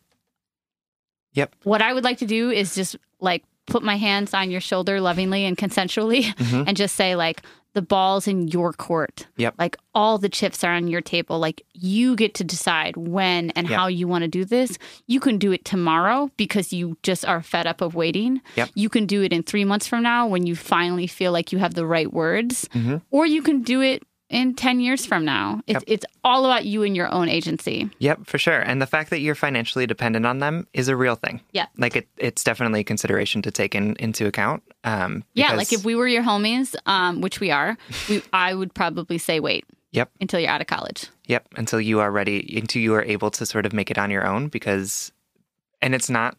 Speaker 3: Yep.
Speaker 1: what i would like to do is just like put my hands on your shoulder lovingly and consensually
Speaker 3: Mhm.
Speaker 1: and just say like the ball's in your court
Speaker 3: Yep.
Speaker 1: like all the chips are on your table like you get to decide when and
Speaker 3: Yep.
Speaker 1: how you want to do this you can do it tomorrow because you just are fed up of waiting
Speaker 3: Yep.
Speaker 1: you can do it in three months from now when you finally feel like you have the right words
Speaker 3: Mhm.
Speaker 1: or you can do it in 10 years from now it's,
Speaker 3: Yep.
Speaker 1: it's all about you and your own agency
Speaker 3: Yep, for sure. And the fact that you're financially dependent on them is a real thing.
Speaker 1: Yeah.
Speaker 3: Like it, it's definitely a consideration to take in, into account. Um,
Speaker 1: yeah like if we were your homies um, which we are we, i would probably say wait
Speaker 3: Yep.
Speaker 1: until you're out of college
Speaker 3: Yep. Until you are ready, until you are able to sort of make it on your own because, and it's not,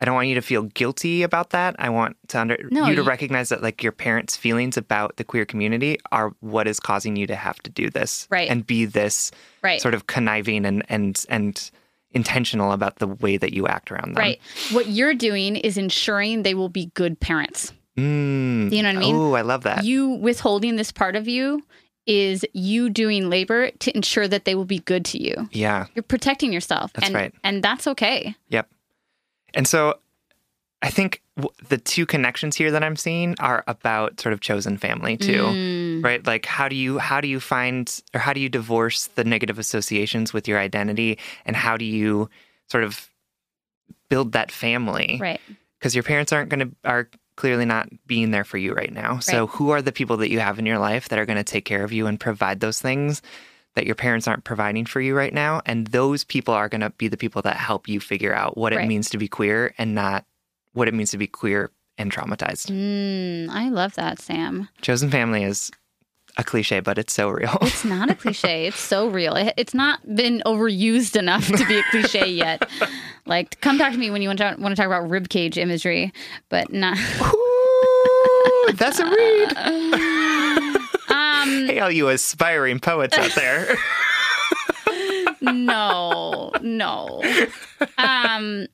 Speaker 3: I don't want you to feel guilty about that. I want to under,
Speaker 1: No,
Speaker 3: you to
Speaker 1: you-
Speaker 3: recognize that like your parents' feelings about the queer community are what is causing you to have to do this.
Speaker 1: Right.
Speaker 3: And be this
Speaker 1: right
Speaker 3: sort of conniving and, and, and intentional about the way that you act around them.
Speaker 1: right what you're doing is ensuring they will be good parents
Speaker 3: Mm.
Speaker 1: You know what I mean?
Speaker 3: Oh, I love that.
Speaker 1: you withholding this part of you is you doing labor to ensure that they will be good to you
Speaker 3: yeah.
Speaker 1: you're protecting yourself
Speaker 3: That's
Speaker 1: and
Speaker 3: right.
Speaker 1: and that's okay
Speaker 3: Yep. And so I think w- the two connections here that I'm seeing are about sort of chosen family too.
Speaker 1: Mm.
Speaker 3: Right? Like how do you how do you find or how do you divorce the negative associations with your identity and how do you sort of build that family?
Speaker 1: right
Speaker 3: Because your parents aren't going to are clearly not being there for you right now. So who are the people that you have in your life that are going to take care of you and provide those things? That your parents aren't providing for you right now. And those people are going to be the people that help you figure out what it
Speaker 1: Right.
Speaker 3: means to be queer and not what it means to be queer and traumatized.
Speaker 1: mm, i love that sam
Speaker 3: Chosen family is a cliche, but it's so real.
Speaker 1: it's not a cliche it's so real it, it's not been overused enough to be a cliche yet like come talk to me when you want to, want to talk about ribcage imagery but not
Speaker 3: Ooh, that's a read.
Speaker 1: um
Speaker 3: Hey, all you aspiring poets out there.
Speaker 1: no, no. Um,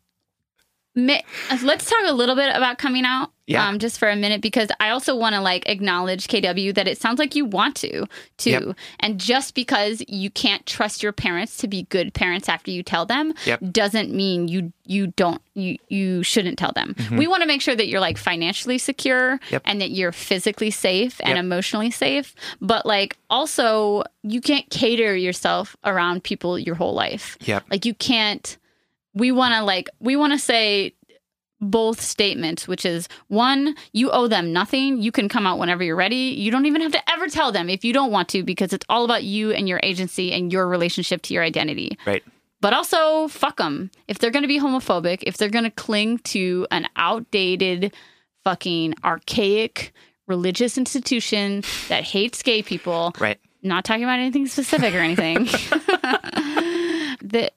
Speaker 1: let's talk a little bit about coming out.
Speaker 3: Yeah.
Speaker 1: Um, just for a minute, because I also want to like acknowledge KW that it sounds like you want to too,
Speaker 3: Yep.
Speaker 1: and just because you can't trust your parents to be good parents after you tell them,
Speaker 3: Yep.
Speaker 1: doesn't mean you you don't you you shouldn't tell them. We want to make sure that you're like financially secure
Speaker 3: Mm-hmm. Yep.
Speaker 1: and that you're physically safe and emotionally safe, but like also you can't cater yourself around people your whole life.
Speaker 3: yep.
Speaker 1: Like you can't we want to like we want to say both statements which is one you owe them nothing you can come out whenever you're ready you don't even have to ever tell them if you don't want to because it's all about you and your agency and your relationship to your identity
Speaker 3: Right.
Speaker 1: but also fuck them. If they're going to be homophobic, if they're going to cling to an outdated, fucking archaic religious institution that hates gay people,
Speaker 3: Right.
Speaker 1: not talking about anything specific or anything, the,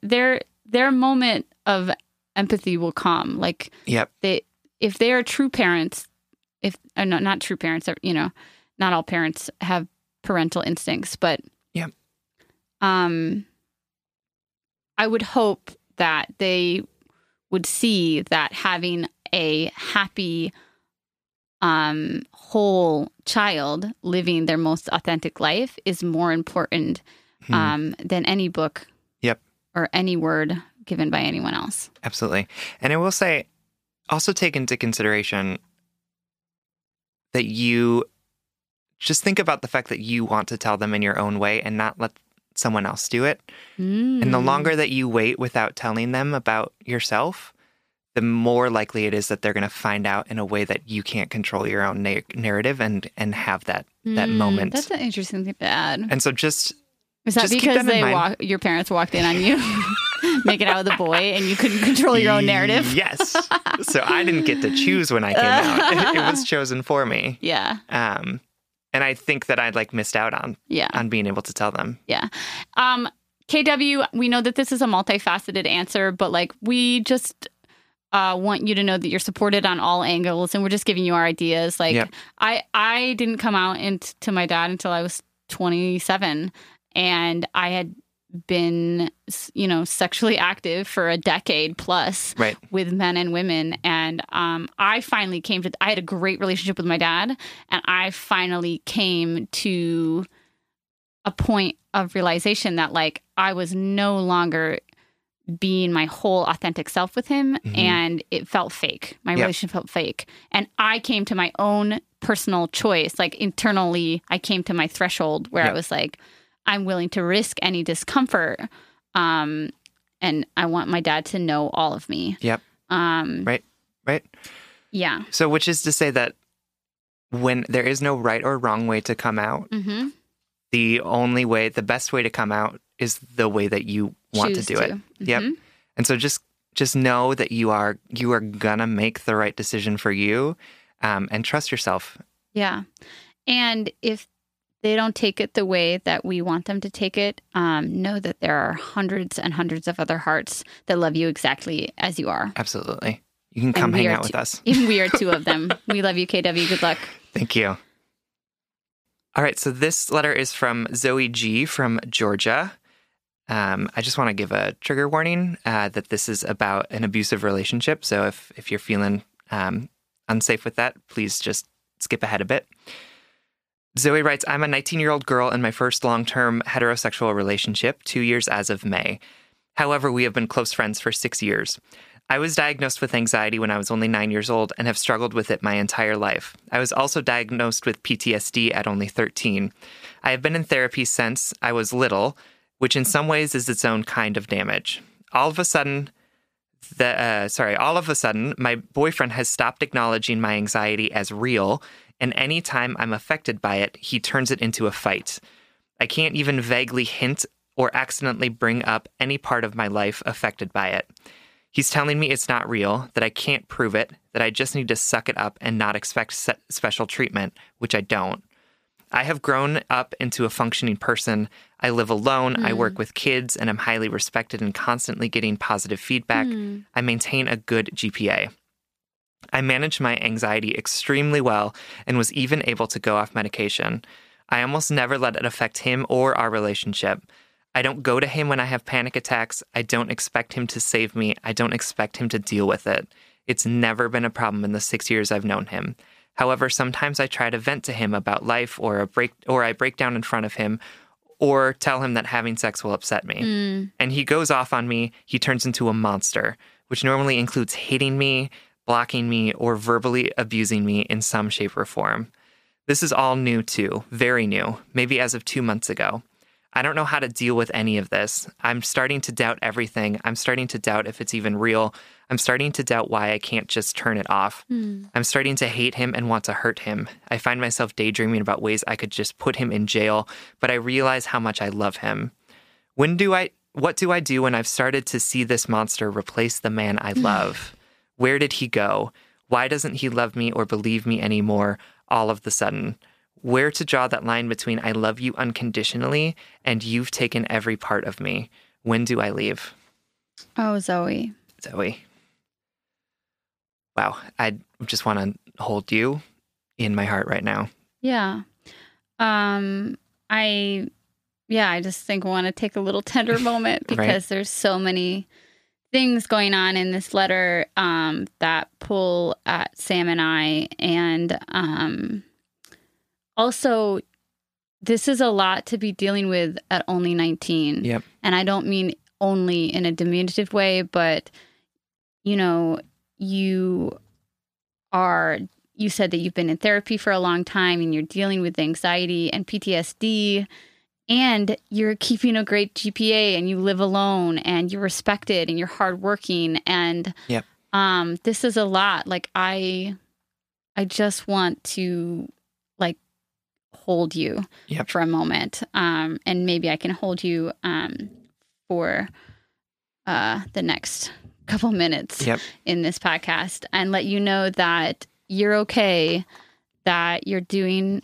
Speaker 1: their moment of empathy will come. Like
Speaker 3: Yep.
Speaker 1: they, if they are true parents, if uh, not not true parents, uh, you know, not all parents have parental instincts, but
Speaker 3: Yep.
Speaker 1: um, I would hope that they would see that having a happy, um, whole child living their most authentic life is more important
Speaker 3: Hmm.
Speaker 1: um, than any book. Or any word given by anyone else.
Speaker 3: Absolutely. And I will say, also take into consideration that you just think about the fact that you want to tell them in your own way and not let someone else do it. And the
Speaker 1: Mm.
Speaker 3: longer that you wait without telling them about yourself, the more likely it is that they're going to find out in a way that you can't control your own na- narrative and and have that that
Speaker 1: Mm,
Speaker 3: moment.
Speaker 1: That's an interesting thing to add.
Speaker 3: and so just
Speaker 1: Is that
Speaker 3: just
Speaker 1: because they walk, your parents walked in on you making out with a boy and you couldn't control your own narrative?
Speaker 3: Yes. so I didn't get to choose when I came out. It, it was chosen for me.
Speaker 1: Yeah,
Speaker 3: Um, and I think that I'd like missed out on
Speaker 1: yeah,
Speaker 3: on being able to tell them.
Speaker 1: yeah. Um, KW, we know that this is a multifaceted answer, but like we just uh, want you to know that you're supported on all angles, and we're just giving you our ideas. Like
Speaker 3: Yep.
Speaker 1: I, I didn't come out into to my dad until I was 27, and I had been, you know, sexually active for a decade plus.
Speaker 3: Right.
Speaker 1: with men and women and um, i finally came to i had a great relationship with my dad and i finally came to a point of realization that like i was no longer being my whole authentic self with him
Speaker 3: Mhm.
Speaker 1: and it felt fake my
Speaker 3: Yep.
Speaker 1: relationship felt fake and i came to my own personal choice like internally i came to my threshold where i was like i'm willing to risk any discomfort um and i want my dad to know all of me
Speaker 3: Yep.
Speaker 1: um
Speaker 3: Right. Right.
Speaker 1: yeah
Speaker 3: So, which is to say that when there is no right or wrong way to come out,
Speaker 1: mm-hmm.
Speaker 3: the only way, the best way to come out is the way that you want
Speaker 1: Choose
Speaker 3: to do it. Yep.
Speaker 1: Mhm.
Speaker 3: And so just just know that you are you are gonna make the right decision for you, um, and trust yourself.
Speaker 1: Yeah. And if they don't take it the way that we want them to take it, um, know that there are hundreds and hundreds of other hearts that love you exactly as you are.
Speaker 3: Absolutely. You can come hang out with us.
Speaker 1: We are two of them. We love you, KW. Good luck.
Speaker 3: Thank you. All right, so this letter is from Zoe G from Georgia. Um, I just want to give a trigger warning uh, that this is about an abusive relationship. So if if you're feeling um, unsafe with that, please just skip ahead a bit. Zoe writes, I'm a 19 year old girl in my first long term heterosexual relationship, two years as of May. However, we have been close friends for six years. I was diagnosed with anxiety when I was only nine years old and have struggled with it my entire life. I was also diagnosed with PTSD at only 13. I have been in therapy since I was little, which in some ways is its own kind of damage. All of a sudden, the uh, sorry, all of a sudden, my boyfriend has stopped acknowledging my anxiety as real, and anytime I'm affected by it, he turns it into a fight. I can't even vaguely hint or accidentally bring up any part of my life affected by it. He's telling me it's not real, that I can't prove it, that I just need to suck it up and not expect special treatment, which I don't. I have grown up into a functioning person. I live alone, I work mm. with kids, and I'm highly respected and constantly getting positive feedback. Hmm. I maintain a good GPA. I manage my anxiety extremely well and was even able to go off medication. I almost never let it affect him or our relationship. I don't go to him when I have panic attacks. I don't expect him to save me. I don't expect him to deal with it. It's never been a problem in the six years I've known him. However, sometimes I try to vent to him about life or a break or I break down in front of him or tell him that having sex will upset me. Hmm. And he goes off on me. He turns into a monster, which normally includes hating me, blocking me, or verbally abusing me in some shape or form. This is all new too, very new, maybe as of two months ago. I don't know how to deal with any of this. I'm starting to doubt everything. I'm starting to doubt if it's even real. I'm starting to doubt why I can't just turn it off. Hmm. I'm starting to hate him and want to hurt him. I find myself daydreaming about ways I could just put him in jail, but I realize how much I love him. When do I What do I do when I've started to see this monster replace the man I hmm. love? Where did he go? Why doesn't he love me or believe me anymore all of the sudden? Where to draw that line between I love you unconditionally and you've taken every part of me? When do I leave?
Speaker 1: Oh, Zoe.
Speaker 3: Zoe. Wow, I just want to hold you in my heart right now.
Speaker 1: Yeah. Um I yeah, I just think I want to take a little tender moment because
Speaker 3: Right.
Speaker 1: there's so many things going on in this letter um that pull at Sam and I and um also this is a lot to be dealing with at only 19.
Speaker 3: Yep.
Speaker 1: And I don't mean only in a diminutive way, but you know, you are you said that you've been in therapy for a long time and you're dealing with anxiety and PTSD and you're keeping a great GPA and you live alone and you're respected and you're hardworking and
Speaker 3: Yep.
Speaker 1: um this is a lot like I I just want to like hold you
Speaker 3: Yep.
Speaker 1: for a moment um and maybe I can hold you um for uh the next couple minutes
Speaker 3: Yep.
Speaker 1: in this podcast and let you know that you're okay, that you're doing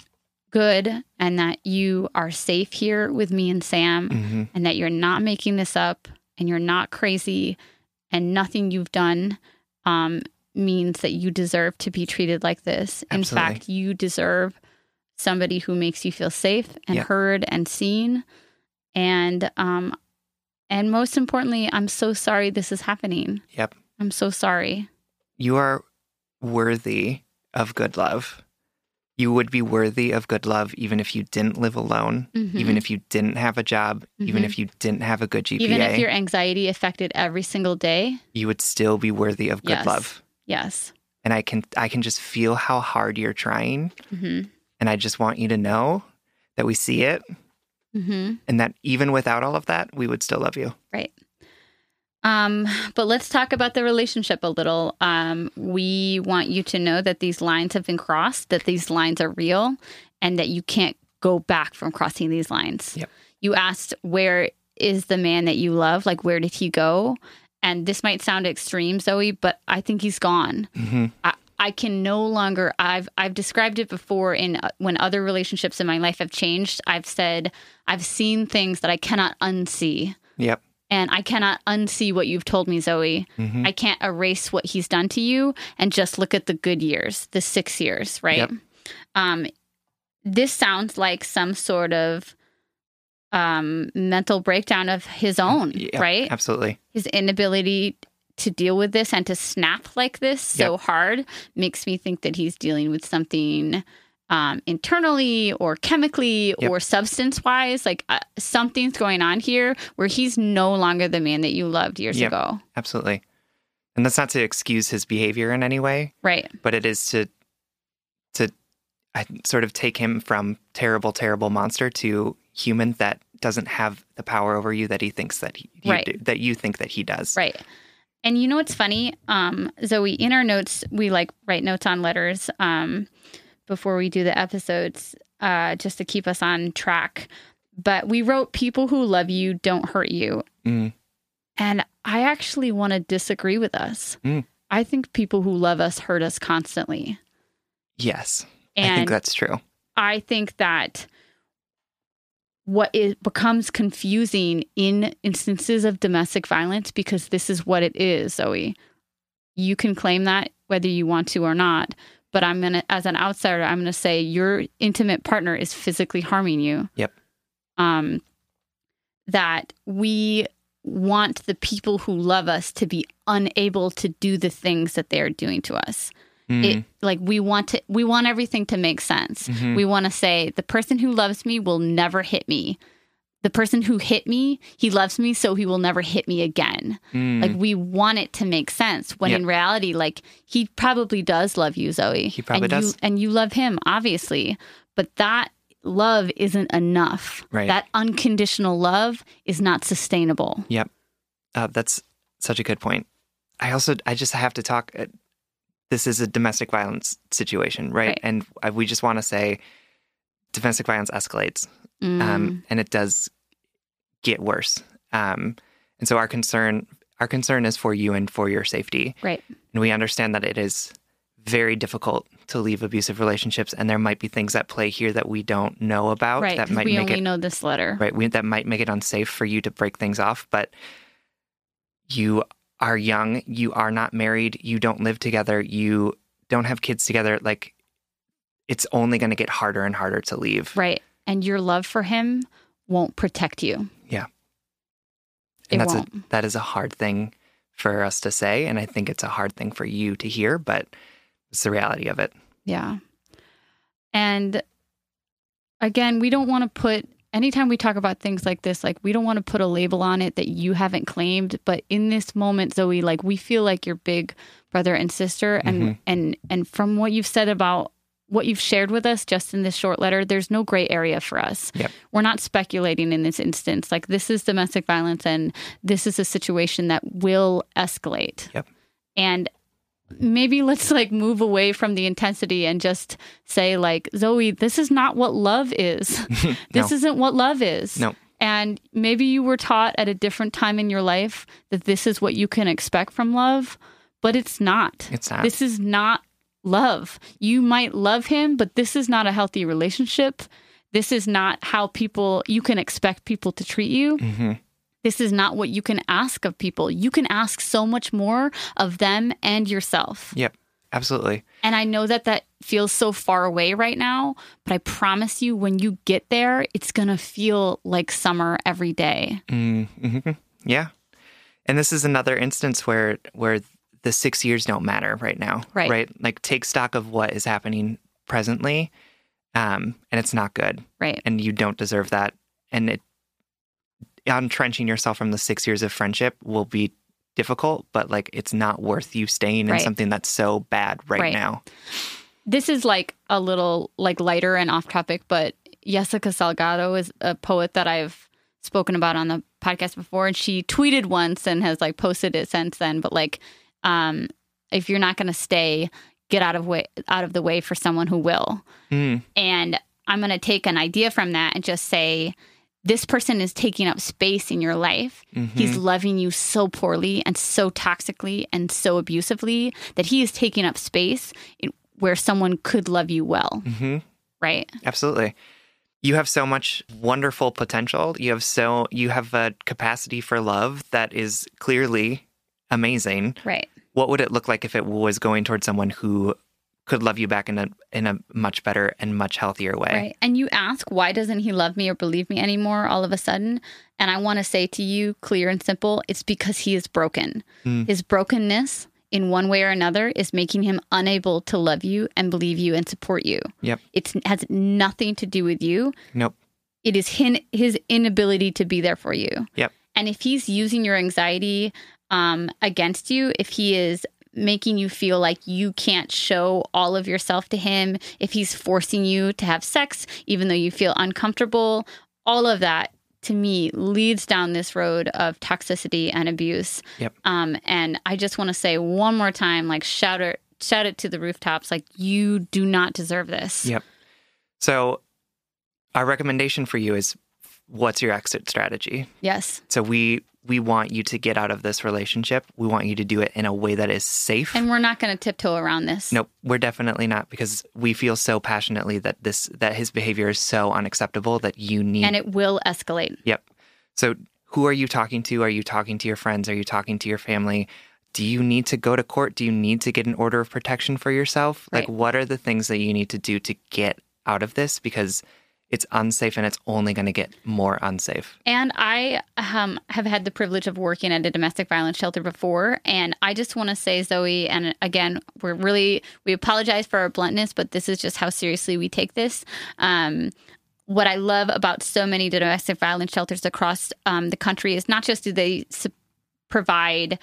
Speaker 1: good, and that you are safe here with me and Sam,
Speaker 3: hmm
Speaker 1: and that you're not making this up and you're not crazy, and nothing you've done um, means that you deserve to be treated like this. In fact, you deserve somebody who makes you feel safe and heard and seen. And um, and most importantly, I'm so sorry this is happening.
Speaker 3: Yep.
Speaker 1: I'm so sorry.
Speaker 3: You are worthy of good love. You would be worthy of good love even if you didn't live alone,
Speaker 1: Mhm.
Speaker 3: even if you didn't have a job, even
Speaker 1: Mhm.
Speaker 3: if you didn't have a good GPA.
Speaker 1: Even if your anxiety affected every single day.
Speaker 3: you would still be worthy of good
Speaker 1: Yes.
Speaker 3: love.
Speaker 1: Yes.
Speaker 3: And I can I can just feel how hard you're trying.
Speaker 1: hmm
Speaker 3: And I just want you to know that we see it
Speaker 1: hmm
Speaker 3: and that even without all of that, we would still love you.
Speaker 1: Right. Um, but let's talk about the relationship a little. Um, we want you to know that these lines have been crossed, that these lines are real, and that you can't go back from crossing these lines.
Speaker 3: Yep.
Speaker 1: You asked, where is the man that you love? Like, where did he go? And this might sound extreme, Zoe, but I think he's gone.
Speaker 3: hmm
Speaker 1: I, I can no longer. I've I've described it before in uh, when other relationships in my life have changed. I've said I've seen things that I cannot unsee,
Speaker 3: Yep.
Speaker 1: And I cannot unsee what you've told me, Zoe.
Speaker 3: Mhm.
Speaker 1: I can't erase what he's done to you and just look at the good years, the six years, right?
Speaker 3: Yep.
Speaker 1: Um, this sounds like some sort of um mental breakdown of his own,
Speaker 3: Yeah,
Speaker 1: right?
Speaker 3: Absolutely.
Speaker 1: his inability to deal with this and to snap like this so hard makes me think that he's dealing with something um, internally or chemically
Speaker 3: Yep.
Speaker 1: or substance wise. Like uh, something's going on here where he's no longer the man that you loved years
Speaker 3: Yep.
Speaker 1: ago.
Speaker 3: Absolutely. And that's not to excuse his behavior in any way,
Speaker 1: Right.
Speaker 3: but it is to to I sort of take him from terrible, terrible monster to human that doesn't have the power over you that he thinks that he you
Speaker 1: Right.
Speaker 3: do, that you think that he does.
Speaker 1: Right. And you know what's funny? Um, Zoe, in our notes, we like write notes on letters um, before we do the episodes uh, just to keep us on track. But we wrote, People who love you don't hurt you.
Speaker 3: Mm.
Speaker 1: And I actually want to disagree with us.
Speaker 3: Mm.
Speaker 1: I think people who love us hurt us constantly.
Speaker 3: Yes.
Speaker 1: And
Speaker 3: I think that's true.
Speaker 1: I think that what it becomes confusing in instances of domestic violence because this is what it is, Zoe. You can claim that whether you want to or not, but I'm gonna, as an outsider, I'm gonna say your intimate partner is physically harming you.
Speaker 3: Yep.
Speaker 1: Um, that we want the people who love us to be unable to do the things that they are doing to us
Speaker 3: Mm.
Speaker 1: it like we want to we want everything to make sense
Speaker 3: Mhm.
Speaker 1: we want to say the person who loves me will never hit me the person who hit me he loves me so he will never hit me again
Speaker 3: Mm.
Speaker 1: like we want it to make sense when
Speaker 3: Yep.
Speaker 1: in reality like he probably does love you zoe
Speaker 3: He probably
Speaker 1: and you,
Speaker 3: does.
Speaker 1: and you love him obviously but that love isn't enough
Speaker 3: Right.
Speaker 1: that unconditional love is not sustainable
Speaker 3: Yep. Uh, that's such a good point. I also, I just have to talk. Uh, this is a domestic violence situation, right?
Speaker 1: Right.
Speaker 3: And I, we just want to say domestic violence escalates
Speaker 1: Mm,
Speaker 3: um, and it does get worse Um, and so our concern our concern is for you and for your safety.
Speaker 1: Right.
Speaker 3: And we understand that it is very difficult to leave abusive relationships, and there might be things at play here that we don't know about
Speaker 1: Right.
Speaker 3: that might
Speaker 1: we
Speaker 3: make
Speaker 1: only
Speaker 3: it
Speaker 1: know this letter.
Speaker 3: right we, that might make it unsafe for you to break things off. But you are young, you are not married, you don't live together, you don't have kids together. Like it's only going to get harder and harder to leave.
Speaker 1: Right. And your love for him won't protect you. It
Speaker 3: and that's a,
Speaker 1: won't.
Speaker 3: that is a hard thing for us to say, and I think it's a hard thing for you to hear, but it's the reality of it.
Speaker 1: Yeah. And again, we don't want to put anytime we talk about things like this, like we don't want to put a label on it that you haven't claimed. But in this moment, Zoe, like we feel like your big brother and sister. And
Speaker 3: Mhm.
Speaker 1: and and from what you've said about what you've shared with us just in this short letter, there's no gray area for us.
Speaker 3: Yep.
Speaker 1: We're not speculating in this instance. Like this is domestic violence and this is a situation that will escalate.
Speaker 3: Yep.
Speaker 1: And maybe let's like move away from the intensity and just say like zoe this is not what love is this
Speaker 3: No.
Speaker 1: isn't what love is
Speaker 3: No.
Speaker 1: and maybe you were taught at a different time in your life that this is what you can expect from love but it's not
Speaker 3: It's not.
Speaker 1: this is not love you might love him but this is not a healthy relationship this is not how people you can expect people to treat you
Speaker 3: hmm
Speaker 1: this is not what you can ask of people. You can ask so much more of them and yourself.
Speaker 3: Yep. Absolutely.
Speaker 1: And I know that that feels so far away right now, but I promise you, when you get there, it's going to feel like summer every day.
Speaker 3: Mm-hmm. Yeah. And this is another instance where where the six years don't matter right now.
Speaker 1: Right.
Speaker 3: Right. Like take stock of what is happening presently, um, and it's not good,
Speaker 1: Right.
Speaker 3: and you don't deserve that. And it entrenching yourself from the six years of friendship will be difficult, but like it's not worth you staying in something that's so bad right,
Speaker 1: Right.
Speaker 3: now.
Speaker 1: This is like a little like lighter and off topic, but Jessica Salgado is a poet that I've spoken about on the podcast before and she tweeted once and has like posted it since then, but like um if you're not going to stay, get out of way out of the way for someone who will.
Speaker 3: Mm,
Speaker 1: And I'm going to take an idea from that and just say, this person is taking up space in your life. He's loving you so poorly and so toxically and so abusively that he is taking up space in, where someone could love you well.
Speaker 3: hmm
Speaker 1: Right.
Speaker 3: Absolutely. You have so much wonderful potential. You have so you have a capacity for love that is clearly amazing.
Speaker 1: Right.
Speaker 3: What would it look like if it was going towards someone who could love you back in a in a much better and much healthier way?
Speaker 1: Right. And you ask, why doesn't he love me or believe me anymore all of a sudden? And I want to say to you, clear and simple, it's because he is broken.
Speaker 3: Mm.
Speaker 1: His brokenness, in one way or another, is making him unable to love you and believe you and support you.
Speaker 3: Yep.
Speaker 1: It has nothing to do with you.
Speaker 3: Nope.
Speaker 1: It is hin- his inability to be there for you.
Speaker 3: Yep.
Speaker 1: And if he's using your anxiety um, against you, if he is making you feel like you can't show all of yourself to him, if he's forcing you to have sex, even though you feel uncomfortable, all of that to me leads down this road of toxicity and abuse.
Speaker 3: Yep.
Speaker 1: Um, and I just want to say one more time, like shout it, shout it to the rooftops, like you do not deserve this.
Speaker 3: Yep. So our recommendation for you is what's your exit strategy?
Speaker 1: Yes.
Speaker 3: So we we want you to get out of this relationship. We want you to do it in a way that is safe.
Speaker 1: And we're not going to tiptoe around this.
Speaker 3: Nope, we're definitely not because we feel so passionately that this that his behavior is so unacceptable that you need
Speaker 1: And it will escalate.
Speaker 3: Yep. So who are you talking to? Are you talking to your friends? Are you talking to your family? Do you need to go to court? Do you need to get an order of protection for yourself? Like what are the things that you need to do to get out of this because it's unsafe and it's only going to get more unsafe.
Speaker 1: And I um, have had the privilege of working at a domestic violence shelter before. And I just want to say, Zoe, and again, we're really, we apologize for our bluntness, but this is just how seriously we take this. Um, what I love about so many domestic violence shelters across um, the country is not just do they su- provide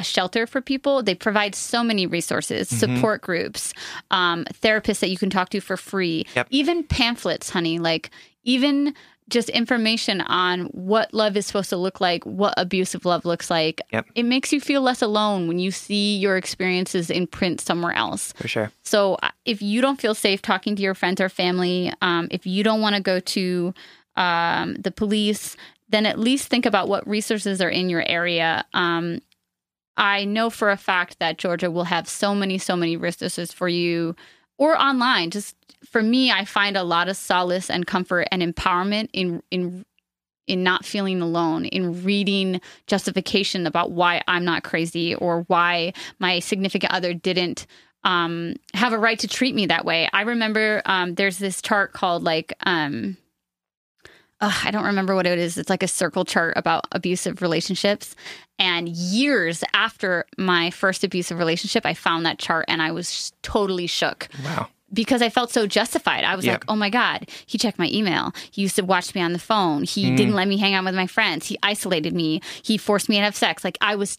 Speaker 1: a shelter for people, they provide so many resources, support groups, um, therapists that you can talk to for free,
Speaker 3: Yep.
Speaker 1: even pamphlets, honey, like even just information on what love is supposed to look like, what abusive love looks like.
Speaker 3: Yep.
Speaker 1: It makes you feel less alone when you see your experiences in print somewhere else.
Speaker 3: For sure.
Speaker 1: So uh, if you don't feel safe talking to your friends or family, um, if you don't want to go to um, the police, then at least think about what resources are in your area. Um, I know for a fact that Georgia will have so many, so many resources for you or online. Just for me, I find a lot of solace and comfort and empowerment in in in not feeling alone, in reading justification about why I'm not crazy or why my significant other didn't um, have a right to treat me that way. I remember um, there's this chart called like um, uh, I don't remember what it is. It's like a circle chart about abusive relationships. And years after my first abusive relationship, I found that chart and I was totally shook.
Speaker 3: Wow.
Speaker 1: Because I felt so justified. I was
Speaker 3: Yep.
Speaker 1: like, oh my God, he checked my email. He used to watch me on the phone. He
Speaker 3: Mm.
Speaker 1: didn't let me hang out with my friends. He isolated me. He forced me to have sex. Like I was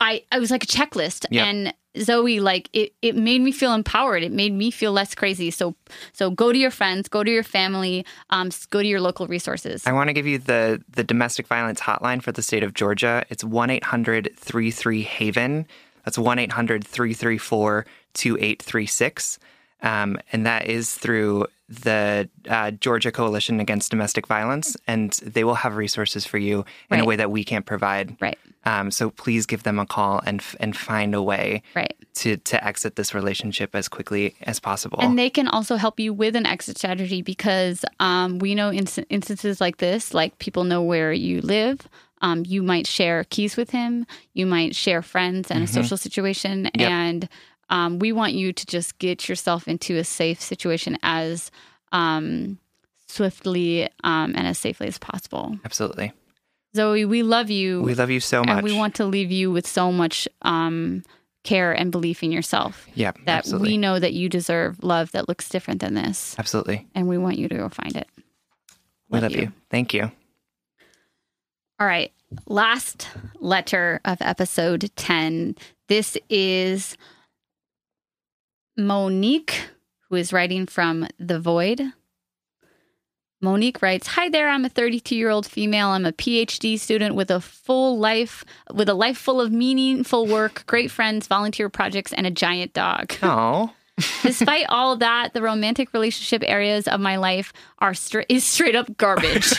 Speaker 1: I I was like a checklist.
Speaker 3: Yep.
Speaker 1: And Zoe, like it, it made me feel empowered. It made me feel less crazy. So so go to your friends, go to your family, um, go to your local resources.
Speaker 3: I want to give you the the domestic violence hotline for the state of Georgia. It's 1-800-33-HAVEN. That's 1-800-334-2836. Um, and that is through the uh, Georgia Coalition Against Domestic Violence, and they will have resources for you in a way that we can't provide.
Speaker 1: Right.
Speaker 3: Um, so please give them a call and and find a way
Speaker 1: Right.
Speaker 3: to to exit this relationship as quickly as possible.
Speaker 1: And they can also help you with an exit strategy because um, we know in- instances like this, like people know where you live. Um, you might share keys with him. You might share friends and a social situation.
Speaker 3: Yep.
Speaker 1: And um, we want you to just get yourself into a safe situation as um, swiftly um, and as safely as possible.
Speaker 3: Absolutely.
Speaker 1: Zoe, we love you.
Speaker 3: We love you so much.
Speaker 1: and we want to leave you with so much um, care and belief in yourself
Speaker 3: yeah,
Speaker 1: that
Speaker 3: absolutely.
Speaker 1: we know that you deserve love that looks different than this
Speaker 3: absolutely.
Speaker 1: and we want you to go find it.
Speaker 3: We love you. Thank you.
Speaker 1: All right. Last letter of episode 10. This is Monique, who is writing from The Void. Monique writes, "Hi there. I'm a 32 year old female. I'm a PhD student with a full life, with a life full of meaningful work, great friends, volunteer projects, and a giant dog.
Speaker 3: Oh,
Speaker 1: Despite all that, the romantic relationship areas of my life are stra- is straight up garbage.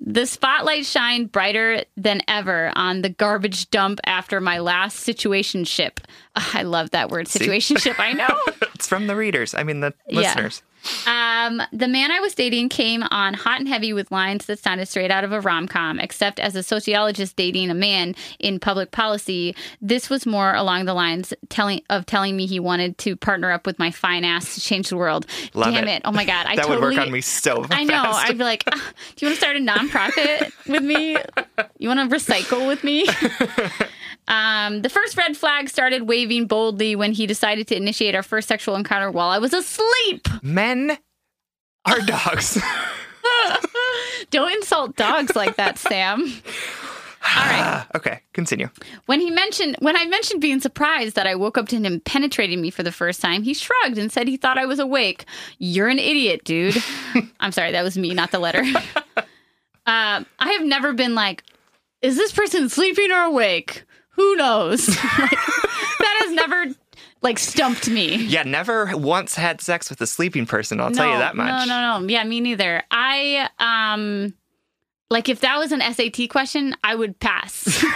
Speaker 1: the spotlight shined brighter than ever on the garbage dump after my last situationship. Ugh, I love that word, situationship. I know.
Speaker 3: it's from the readers. I mean, the
Speaker 1: Yeah.
Speaker 3: listeners.
Speaker 1: Um, the man I was dating came on hot and heavy with lines that sounded straight out of a rom com, except as a sociologist dating a man in public policy, this was more along the lines telling of telling me he wanted to partner up with my fine ass to change the world.
Speaker 3: Love
Speaker 1: Damn
Speaker 3: it.
Speaker 1: it. Oh my God. I
Speaker 3: that
Speaker 1: totally,
Speaker 3: would work on me so
Speaker 1: I know. I'd be like, "Ah, do you want to start a nonprofit with me? You want to recycle with me? Um, the first red flag started waving boldly when he decided to initiate our first sexual encounter while I was asleep.
Speaker 3: Men are dogs.
Speaker 1: Don't insult dogs like that, Sam. All right.
Speaker 3: okay, continue.
Speaker 1: When he mentioned when I mentioned being surprised that I woke up to him penetrating me for the first time, he shrugged and said he thought I was awake. You're an idiot, dude. I'm sorry, that was me, not the letter. uh, I have never been like, is this person sleeping or awake? Who knows? like, that has never like stumped me.
Speaker 3: Yeah, never once had sex with a sleeping person. I'll tell you that much.
Speaker 1: No, no, no. Yeah, me neither. I um like if that was an SAT question, I would pass.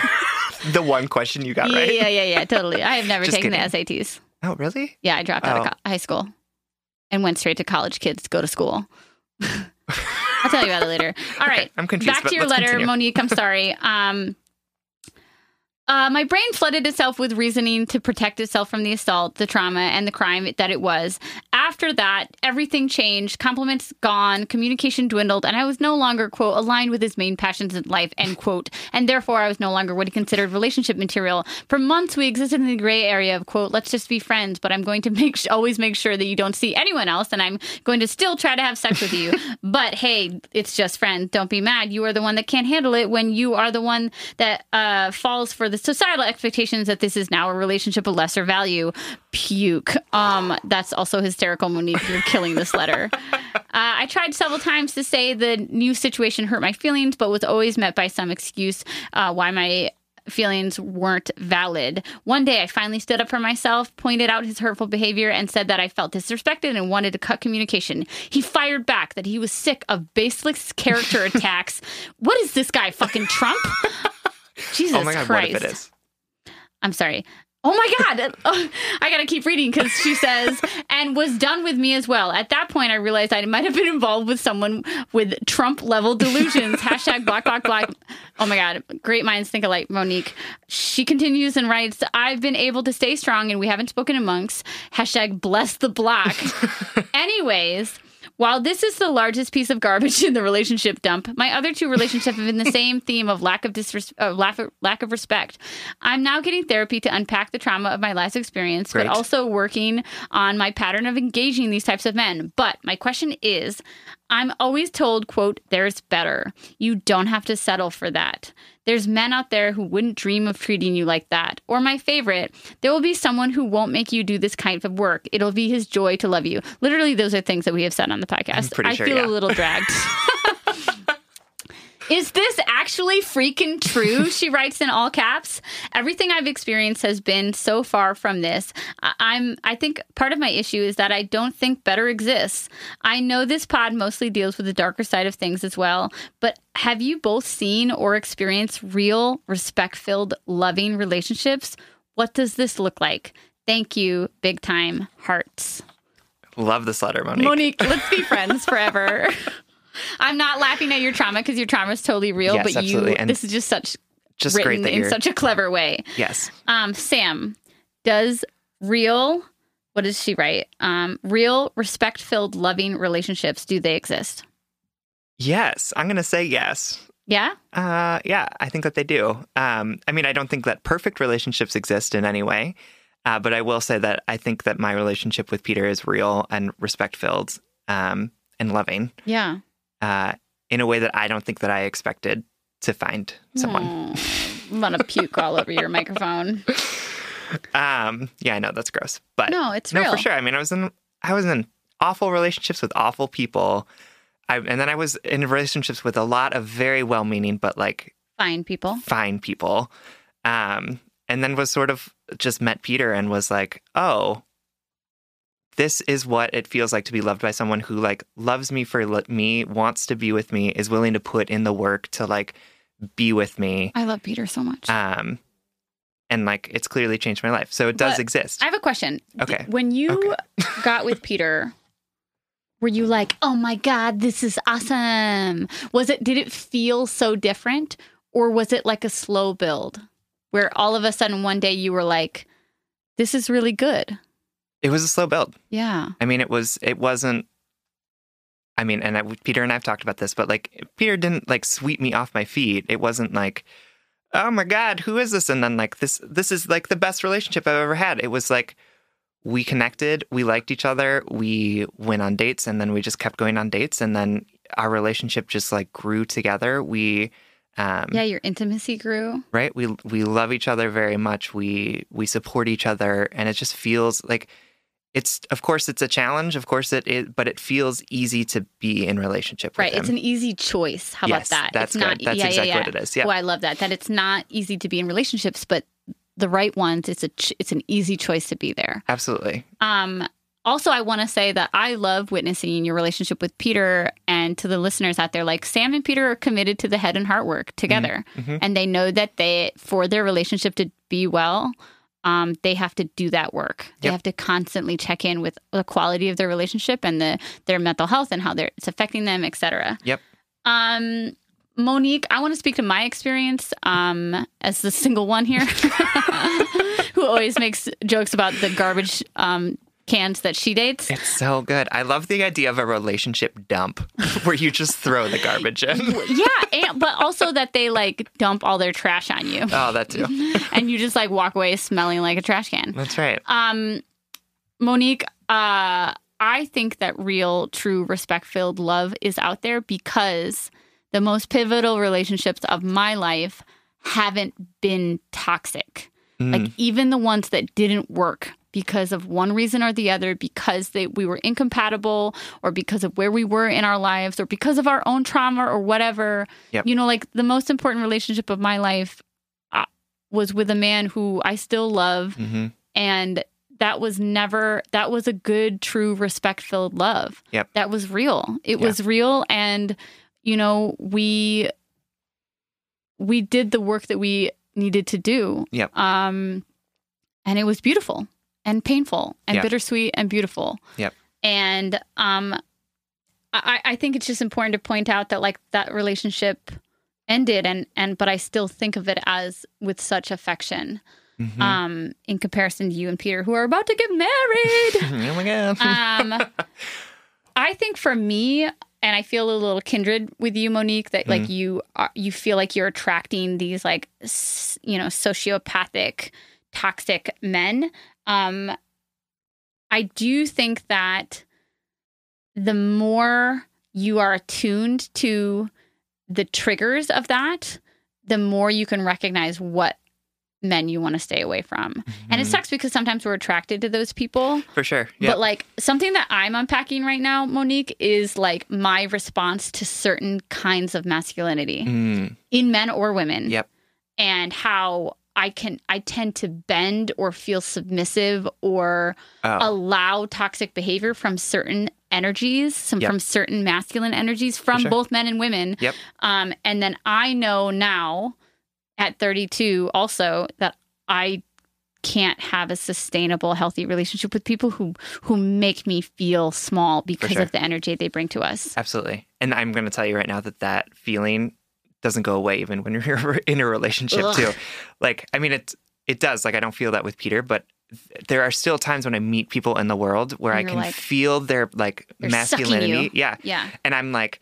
Speaker 3: The one question you got
Speaker 1: yeah,
Speaker 3: right.
Speaker 1: yeah, yeah, yeah, totally. I have never taken the. SATs.
Speaker 3: Oh, really?
Speaker 1: Yeah, I dropped out of
Speaker 3: Oh.
Speaker 1: co- high school and went straight to college kids to go to school. I'll tell you about it later. All right.
Speaker 3: I'm confused,
Speaker 1: Back to your letter,
Speaker 3: continue.
Speaker 1: Monique. I'm sorry. Um, uh, my brain flooded itself with reasoning to protect itself from the assault, the trauma, and the crime that it was. After that, everything changed. Compliments gone, communication dwindled, and I was no longer, quote, aligned with his main passions in life, end quote. And therefore, I was no longer what he considered relationship material. For months, we existed in the gray area of, quote, let's just be friends, but I'm going to make always make sure that you don't see anyone else, and I'm going to still try to have sex with you. but hey, it's just friends. Don't be mad. You are the one that can't handle it when you are the one that uh, falls for the societal expectations that this is now a relationship of lesser value. Puke. Um, that's also hysterical, Monique. You're killing this letter. Uh, I tried several times to say the new situation hurt my feelings, but was always met by some excuse uh, why my feelings weren't valid. One day I finally stood up for myself, pointed out his hurtful behavior, and said that I felt disrespected and wanted to cut communication. He fired back that he was sick of baseless character attacks. What is this guy, fucking Trump? Jesus
Speaker 3: oh my god,
Speaker 1: Christ.
Speaker 3: what if it is?
Speaker 1: I'm sorry. Oh my God. Oh, I got to keep reading because she says, and was done with me as well. At that point, I realized I might have been involved with someone with Trump level delusions. Hashtag black, black, black. Oh my God. Great minds think alike, Monique. She continues and writes, I've been able to stay strong and we haven't spoken in months. Hashtag bless the black. Anyways, while this is the largest piece of garbage in the relationship dump, my other two relationships have been the same theme of lack of disres- uh, lack, of, lack of respect. I'm now getting therapy to unpack the trauma of my last experience,
Speaker 3: Great.
Speaker 1: but also working on my pattern of engaging these types of men. But my question is, I'm always told, quote, there's better. You don't have to settle for that. There's men out there who wouldn't dream of treating you like that. Or my favorite, there will be someone who won't make you do this kind of work. It'll be his joy to love you. Literally, those are things that we have said on the podcast.
Speaker 3: pretty
Speaker 1: I feel
Speaker 3: yeah.
Speaker 1: a little dragged. Is this actually freaking true? she writes in all caps. Everything I've experienced has been so far from this. I- I'm I think part of my issue is that I don't think better exists. I know this pod mostly deals with the darker side of things as well, but have you both seen or experienced real respect-filled loving relationships? What does this look like? Thank you, big time hearts.
Speaker 3: Love this letter, Monique.
Speaker 1: Monique, let's be friends forever. I'm not laughing at your trauma because your trauma is totally real,
Speaker 3: Yes,
Speaker 1: but you.
Speaker 3: And
Speaker 1: this is just such
Speaker 3: Just
Speaker 1: written in such a clever way.
Speaker 3: yes.
Speaker 1: Um, Sam, does real what does she write? Um, real respect filled loving relationships do they exist?
Speaker 3: Yes. I'm going to say yes.
Speaker 1: Yeah?
Speaker 3: Uh, yeah, I think that they do. Um, I mean, I don't think that perfect relationships exist in any way, uh, but I will say that I think that my relationship with Peter is real and respect filled um, and loving
Speaker 1: Yeah.
Speaker 3: Uh, in a way that I don't think that I expected to find someone.
Speaker 1: I'm gonna puke all over your microphone.
Speaker 3: Um, yeah, I know that's gross, but
Speaker 1: No, it's
Speaker 3: no,
Speaker 1: real.
Speaker 3: for sure. I mean, I was in I was in awful relationships with awful people, I, and then I was in relationships with a lot of very well-meaning but like
Speaker 1: Fine people.
Speaker 3: fine people. Um, and then was sort of just met Peter and was like, oh, this is what it feels like to be loved by someone who like loves me for li- me, wants to be with me, is willing to put in the work to like be with me.
Speaker 1: I love Peter so much.
Speaker 3: Um, and like it's clearly changed my life. So it does
Speaker 1: But
Speaker 3: exist.
Speaker 1: I have a question.
Speaker 3: Okay.
Speaker 1: When you got with Peter, were you like, "Oh my god, this is awesome"? Was it did it feel so different or was it like a slow build where all of a sudden one day you were like, "This is really good."
Speaker 3: It was a slow build.
Speaker 1: Yeah.
Speaker 3: I mean, it was. It wasn't. I mean, and I, Peter and I've talked about this, but like Peter didn't like sweep me off my feet. It wasn't like, oh my god, who is this? And then like this, this is like the best relationship I've ever had. It was like we connected, we liked each other, we went on dates, and then we just kept going on dates, and then our relationship just like grew together. We, um,
Speaker 1: Yeah, your intimacy grew.
Speaker 3: right? We we love each other very much. We we support each other, and it just feels like it's. Of course, it's a challenge. Of course, it is, but it feels easy to be in relationship with
Speaker 1: Right.
Speaker 3: him.
Speaker 1: It's an easy choice. How
Speaker 3: Yes,
Speaker 1: about that?
Speaker 3: that's
Speaker 1: it's not.
Speaker 3: That's
Speaker 1: yeah,
Speaker 3: exactly
Speaker 1: yeah, yeah.
Speaker 3: what it is. Yeah.
Speaker 1: Oh, I love that. That it's not easy to be in relationships, but the right ones, it's a ch- it's an easy choice to be there.
Speaker 3: Absolutely.
Speaker 1: Um, also, I want to say that I love witnessing your relationship with Peter, and to the listeners out there, like Sam and Peter are committed to the head and heart work together,
Speaker 3: Mhm.
Speaker 1: and they know that they, for their relationship to be well, um, they have to do that work. They
Speaker 3: Yep.
Speaker 1: have to constantly check in with the quality of their relationship and the their mental health and how they're, it's affecting them, etc.
Speaker 3: Yep.
Speaker 1: Um, Monique, I want to speak to my experience um, as the single one here, who always makes jokes about the garbage um, cans that she dates.
Speaker 3: It's so good. I love the idea of a relationship dump where you just throw the garbage in.
Speaker 1: Yeah, and, but also that they like dump all their trash on you,
Speaker 3: Oh, that too.
Speaker 1: and you just like walk away smelling like a trash can.
Speaker 3: That's right.
Speaker 1: Um, Monique, uh, I think that real, true, respect filled love is out there because the most pivotal relationships of my life haven't been toxic. Like even the ones that didn't work because of one reason or the other, because they we were incompatible, or because of where we were in our lives, or because of our own trauma or whatever.
Speaker 3: Yep.
Speaker 1: You know, like the most important relationship of my life. I, was with a man who I still love
Speaker 3: hmm
Speaker 1: and that was never that was a good true respect filled love
Speaker 3: Yep.
Speaker 1: that was real it was real and you know we we did the work that we needed to do
Speaker 3: Yep.
Speaker 1: um and it was beautiful and painful and
Speaker 3: Yeah.
Speaker 1: bittersweet and beautiful
Speaker 3: Yep.
Speaker 1: and um i i think it's just important to point out that like that relationship ended and and but i still think of it as with such affection
Speaker 3: Mhm.
Speaker 1: um, in comparison to you and Peter, who are about to get married.
Speaker 3: oh my god.
Speaker 1: um, I think for me, and I feel a little kindred with you, Monique, that like you are, you feel like you're attracting these like s- you know sociopathic, toxic men. Um, I do think that the more you are attuned to the triggers of that, the more you can recognize what men you want to stay away from. And it sucks because sometimes we're attracted to those people.
Speaker 3: For sure. Yeah.
Speaker 1: But like something that I'm unpacking right now, Monique, is like my response to certain kinds of masculinity
Speaker 3: Mm,
Speaker 1: in men or women.
Speaker 3: Yep.
Speaker 1: And how I can I tend to bend or feel submissive or
Speaker 3: oh.
Speaker 1: allow toxic behavior from certain energies, some
Speaker 3: Yep.
Speaker 1: from certain masculine energies from
Speaker 3: sure.
Speaker 1: both men and women.
Speaker 3: Yep.
Speaker 1: Um, and then I know now at 32 also that I can't have a sustainable, healthy relationship with people who who make me feel small because
Speaker 3: sure.
Speaker 1: of the energy they bring to us.
Speaker 3: Absolutely. And I'm going to tell you right now that that feeling doesn't go away even when you're in a relationship
Speaker 1: Ugh.
Speaker 3: too. Like, I mean, it it does. Like, I don't feel that with Peter, but there are still times when I meet people in the world where I can
Speaker 1: like,
Speaker 3: feel their like masculinity. Yeah.
Speaker 1: Yeah.
Speaker 3: And I'm like,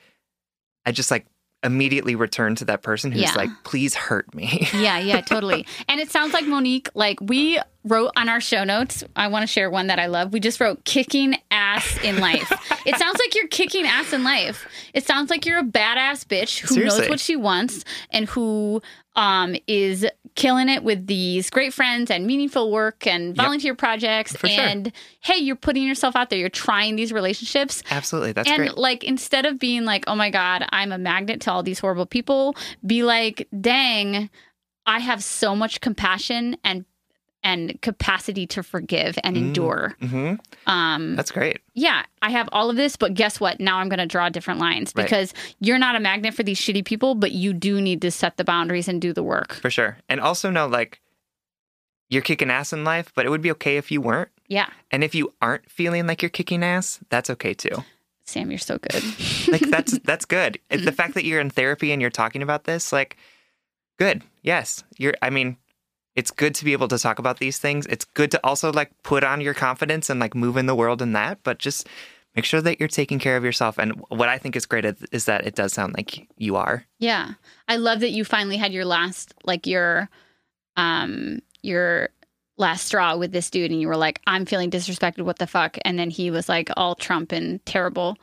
Speaker 3: I just like immediately return to that person who's
Speaker 1: Yeah.
Speaker 3: like, please hurt me.
Speaker 1: Yeah, yeah, totally. and it sounds like Monique, like we wrote on our show notes, I want to share one that I love. We just wrote kicking ass in life. it sounds like you're kicking ass in life. It sounds like you're a badass bitch who knows what she wants and who um is killing it with these great friends and meaningful work and volunteer projects
Speaker 3: For sure.
Speaker 1: and hey, you're putting yourself out there. You're trying these relationships
Speaker 3: Absolutely. That's
Speaker 1: and
Speaker 3: great.
Speaker 1: like instead of being like, oh my God, I'm a magnet to all these horrible people, be like, dang, I have so much compassion and and capacity to forgive and endure.
Speaker 3: hmm
Speaker 1: Um
Speaker 3: That's great.
Speaker 1: yeah, I have all of this, but guess what? Now I'm gonna draw different lines
Speaker 3: Right.
Speaker 1: because you're not a magnet for these shitty people, but you do need to set the boundaries and do the work.
Speaker 3: For sure. And also know like you're kicking ass in life, but it would be okay if you weren't.
Speaker 1: Yeah.
Speaker 3: And if you aren't feeling like you're kicking ass, that's okay too.
Speaker 1: Sam, you're so good.
Speaker 3: Like that's that's good. The fact that you're in therapy and you're talking about this, like, good. Yes, you're. I mean, it's good to be able to talk about these things. It's good to also like put on your confidence and like move in the world in that. But just make sure that you're taking care of yourself. And what I think is great is- is that it does sound like you are.
Speaker 1: Yeah. I love that you finally had your last like your um your last straw with this dude and you were like I'm feeling disrespected what the fuck and then he was like all Trump and terrible.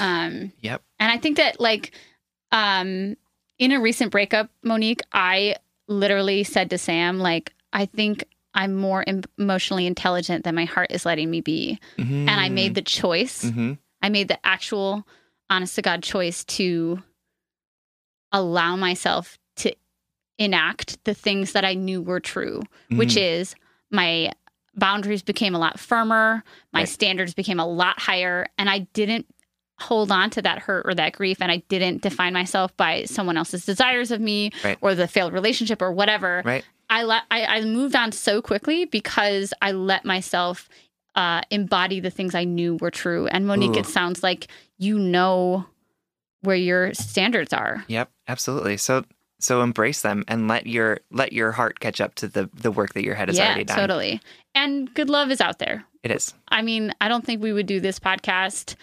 Speaker 1: Um
Speaker 3: Yep.
Speaker 1: and I think that like um in a recent breakup Monique I literally said to Sam like I think I'm more em- emotionally intelligent than my heart is letting me be and I made the choice
Speaker 3: Mm-hmm.
Speaker 1: I made the actual honest to God choice to allow myself to enact the things that I knew were true, which
Speaker 3: Mm.
Speaker 1: is my boundaries became a lot firmer, my
Speaker 3: Right.
Speaker 1: standards became a lot higher, and I didn't hold on to that hurt or that grief and I didn't define myself by someone else's desires of me
Speaker 3: Right.
Speaker 1: or the failed relationship or whatever.
Speaker 3: right.
Speaker 1: I let I, I moved on so quickly because I let myself uh, embody the things I knew were true. And Monique,
Speaker 3: Ooh.
Speaker 1: it sounds like you know where your standards are.
Speaker 3: Yep. Absolutely. So so embrace them and let your let your heart catch up to the the work that your head has
Speaker 1: yeah,
Speaker 3: already done.
Speaker 1: totally. And good love is out there.
Speaker 3: It is.
Speaker 1: I mean, I don't think we would do this podcast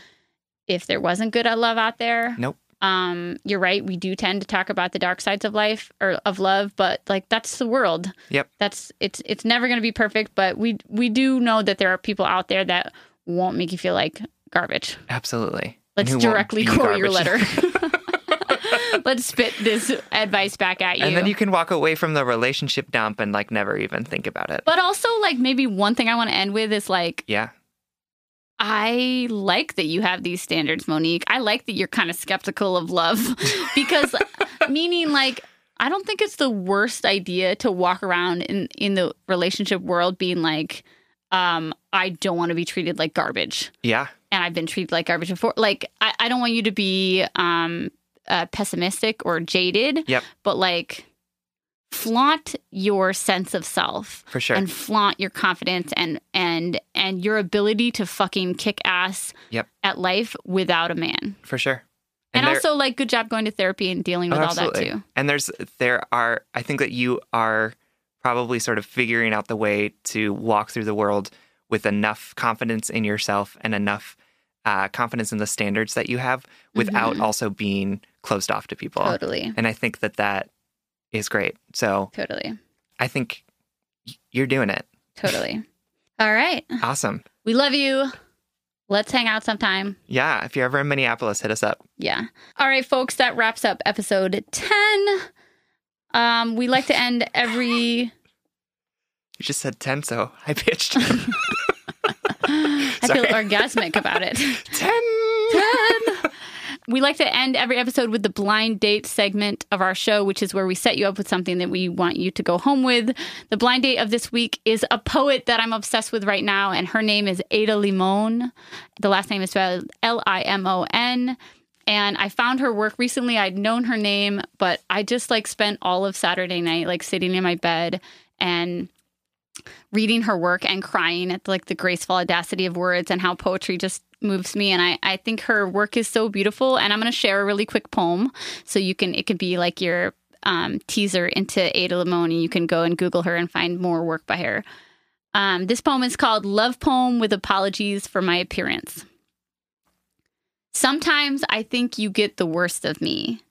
Speaker 1: if there wasn't good love out there.
Speaker 3: Nope.
Speaker 1: Um, you're right. We do tend to talk about the dark sides of life or of love, but like that's the world.
Speaker 3: Yep.
Speaker 1: That's it's it's never going to be perfect, but we we do know that there are people out there that won't make you feel like garbage.
Speaker 3: Absolutely.
Speaker 1: Let's
Speaker 3: And who won't
Speaker 1: directly quote your letter. Let's spit this advice back at you.
Speaker 3: And then you can walk away from the relationship dump and like never even think about it.
Speaker 1: but also, like maybe one thing I want to end with is like
Speaker 3: yeah.
Speaker 1: I like that you have these standards, Monique. I like that you're kind of skeptical of love because, meaning, like, I don't think it's the worst idea to walk around in in the relationship world being like, um, I don't want to be treated like garbage,
Speaker 3: Yeah.
Speaker 1: and I've been treated like garbage before. Like, I, I don't want you to be um uh, pessimistic or jaded,
Speaker 3: Yep.
Speaker 1: but like flaunt your sense of self
Speaker 3: For sure.
Speaker 1: and flaunt your confidence and and and your ability to fucking kick ass
Speaker 3: Yep.
Speaker 1: at life without a man.
Speaker 3: For sure.
Speaker 1: And,
Speaker 3: there-
Speaker 1: also like good job going to therapy and dealing with
Speaker 3: Oh,
Speaker 1: all that too.
Speaker 3: And there's there are I think that you are probably sort of figuring out the way to walk through the world with enough confidence in yourself and enough uh, confidence in the standards that you have without
Speaker 1: Mhm.
Speaker 3: also being closed off to people.
Speaker 1: Totally.
Speaker 3: And I think that that is great. So
Speaker 1: Totally.
Speaker 3: I think you're doing it.
Speaker 1: Totally. all right.
Speaker 3: Awesome.
Speaker 1: We love you. Let's hang out sometime.
Speaker 3: Yeah. If you're ever in Minneapolis, hit us up.
Speaker 1: Yeah. All right, folks, that wraps up episode 10. Um, we like to end every
Speaker 3: You just said 10, so I pitched
Speaker 1: I feel orgasmic about it.
Speaker 3: 10.
Speaker 1: We like to end every episode with the blind date segment of our show, which is where we set you up with something that we want you to go home with. The blind date of this week is a poet that I'm obsessed with right now, and her name is Ada Limon. The last name is spelled L I M O N. And I found her work recently. I'd known her name, but I just like spent all of Saturday night like sitting in my bed and reading her work and crying at like the graceful audacity of words and how poetry just moves me. And I, I think her work is so beautiful. And i'm going to share a really quick poem so you can it could be like your um, teaser into ada limon and you can go and google her and find more work by her. Um, this poem is called love poem with apologies for my appearance. Sometimes i think you get the worst of me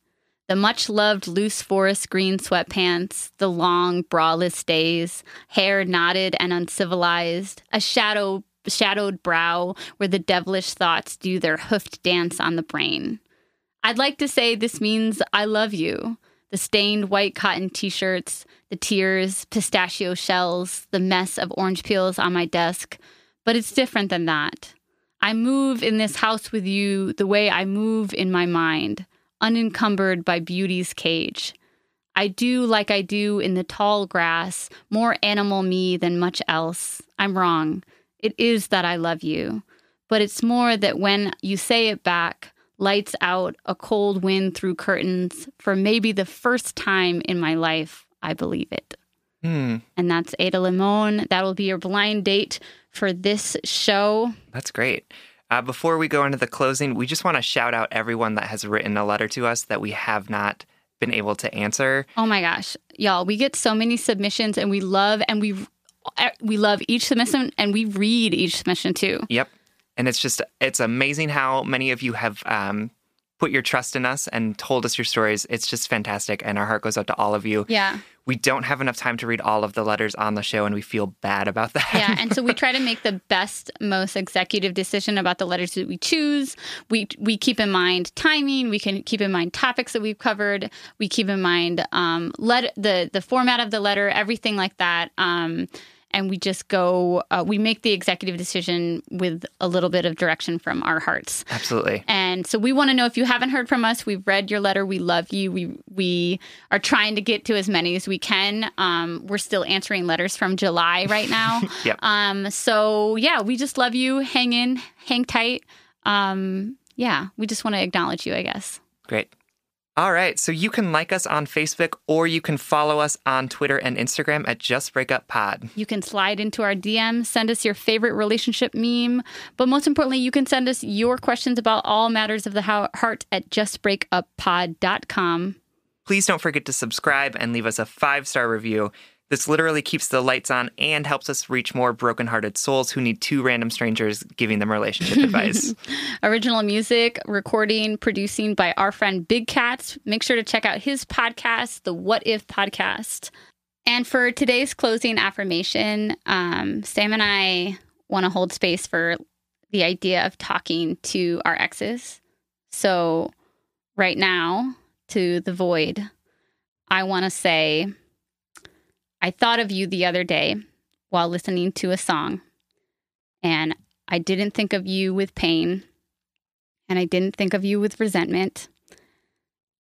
Speaker 1: the much loved loose forest green sweatpants, the long braless days, hair knotted and uncivilized, a shadow shadowed brow where the devilish thoughts do their hoofed dance on the brain. I'd like to say this means I love you. The stained white cotton t shirts, the tears, pistachio shells, the mess of orange peels on my desk. But it's different than that. I move in this house with you the way I move in my mind unencumbered by beauty's cage. I do like I do in the tall grass, more animal me than much else. I'm wrong. It is that I love you. But it's more that when you say it back, lights out, a cold wind through curtains, for maybe the first time in my life, I believe it.
Speaker 3: Hmm.
Speaker 1: And that's Ada Limon. That will be your blind date for this show.
Speaker 3: That's great. Uh, before we go into the closing, we just want to shout out everyone that has written a letter to us that we have not been able to answer.
Speaker 1: Oh my gosh, y'all, we get so many submissions and we love and we we love each submission and we read each submission too.
Speaker 3: Yep. And it's just, it's amazing how many of you have um, put your trust in us and told us your stories. It's just fantastic. And our heart goes out to all of you.
Speaker 1: Yeah.
Speaker 3: We don't have enough time to read all of the letters on the show, and we feel bad about that.
Speaker 1: Yeah, and so we try to make the best, most executive decision about the letters that we choose. We we keep in mind timing. We can keep in mind topics that we've covered. We keep in mind um, let the the format of the letter, everything like that. Um, and we just go. Uh, we make the executive decision with a little bit of direction from our hearts.
Speaker 3: Absolutely.
Speaker 1: And so we want to know if you haven't heard from us. We've read your letter. We love you. We we are trying to get to as many as we can. Um, we're still answering letters from July right now.
Speaker 3: Yep.
Speaker 1: Um, so yeah, we just love you. Hang in, hang tight. Um, yeah, we just want to acknowledge you, I guess.
Speaker 3: Great. All right. So you can like us on Facebook or you can follow us on Twitter and Instagram at Just Breakup Pod.
Speaker 1: You can slide into our DM, send us your favorite relationship meme, but most importantly, you can send us your questions about all matters of the heart at justbreakuppod.com.
Speaker 3: Please don't forget to subscribe and leave us a five star review. This literally keeps the lights on and helps us reach more brokenhearted souls who need two random strangers giving them relationship advice.
Speaker 1: Original music, recording, producing by our friend Big Cats. Make sure to check out his podcast, the What If Podcast. And for today's closing affirmation, um, Sam and I want to hold space for the idea of talking to our exes. So, right now, to the void, I want to say, I thought of you the other day while listening to a song, and I didn't think of you with pain, and I didn't think of you with resentment.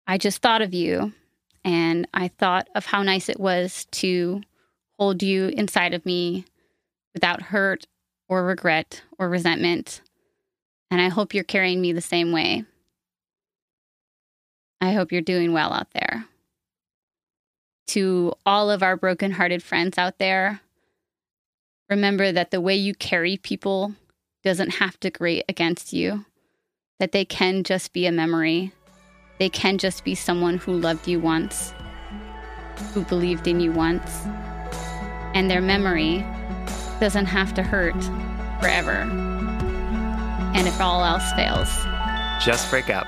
Speaker 1: I just thought of you, And I thought of how nice it was to hold you inside of me without hurt or regret or resentment. And I hope you're carrying me the same way. I hope you're doing well out there. To all of our broken-hearted friends out there, remember that the way you carry people doesn't have to grate against you, that they can just be a memory. They can just be someone who loved you once, who believed in you once. And their memory doesn't have to hurt forever. And if all else fails,
Speaker 3: Just break up.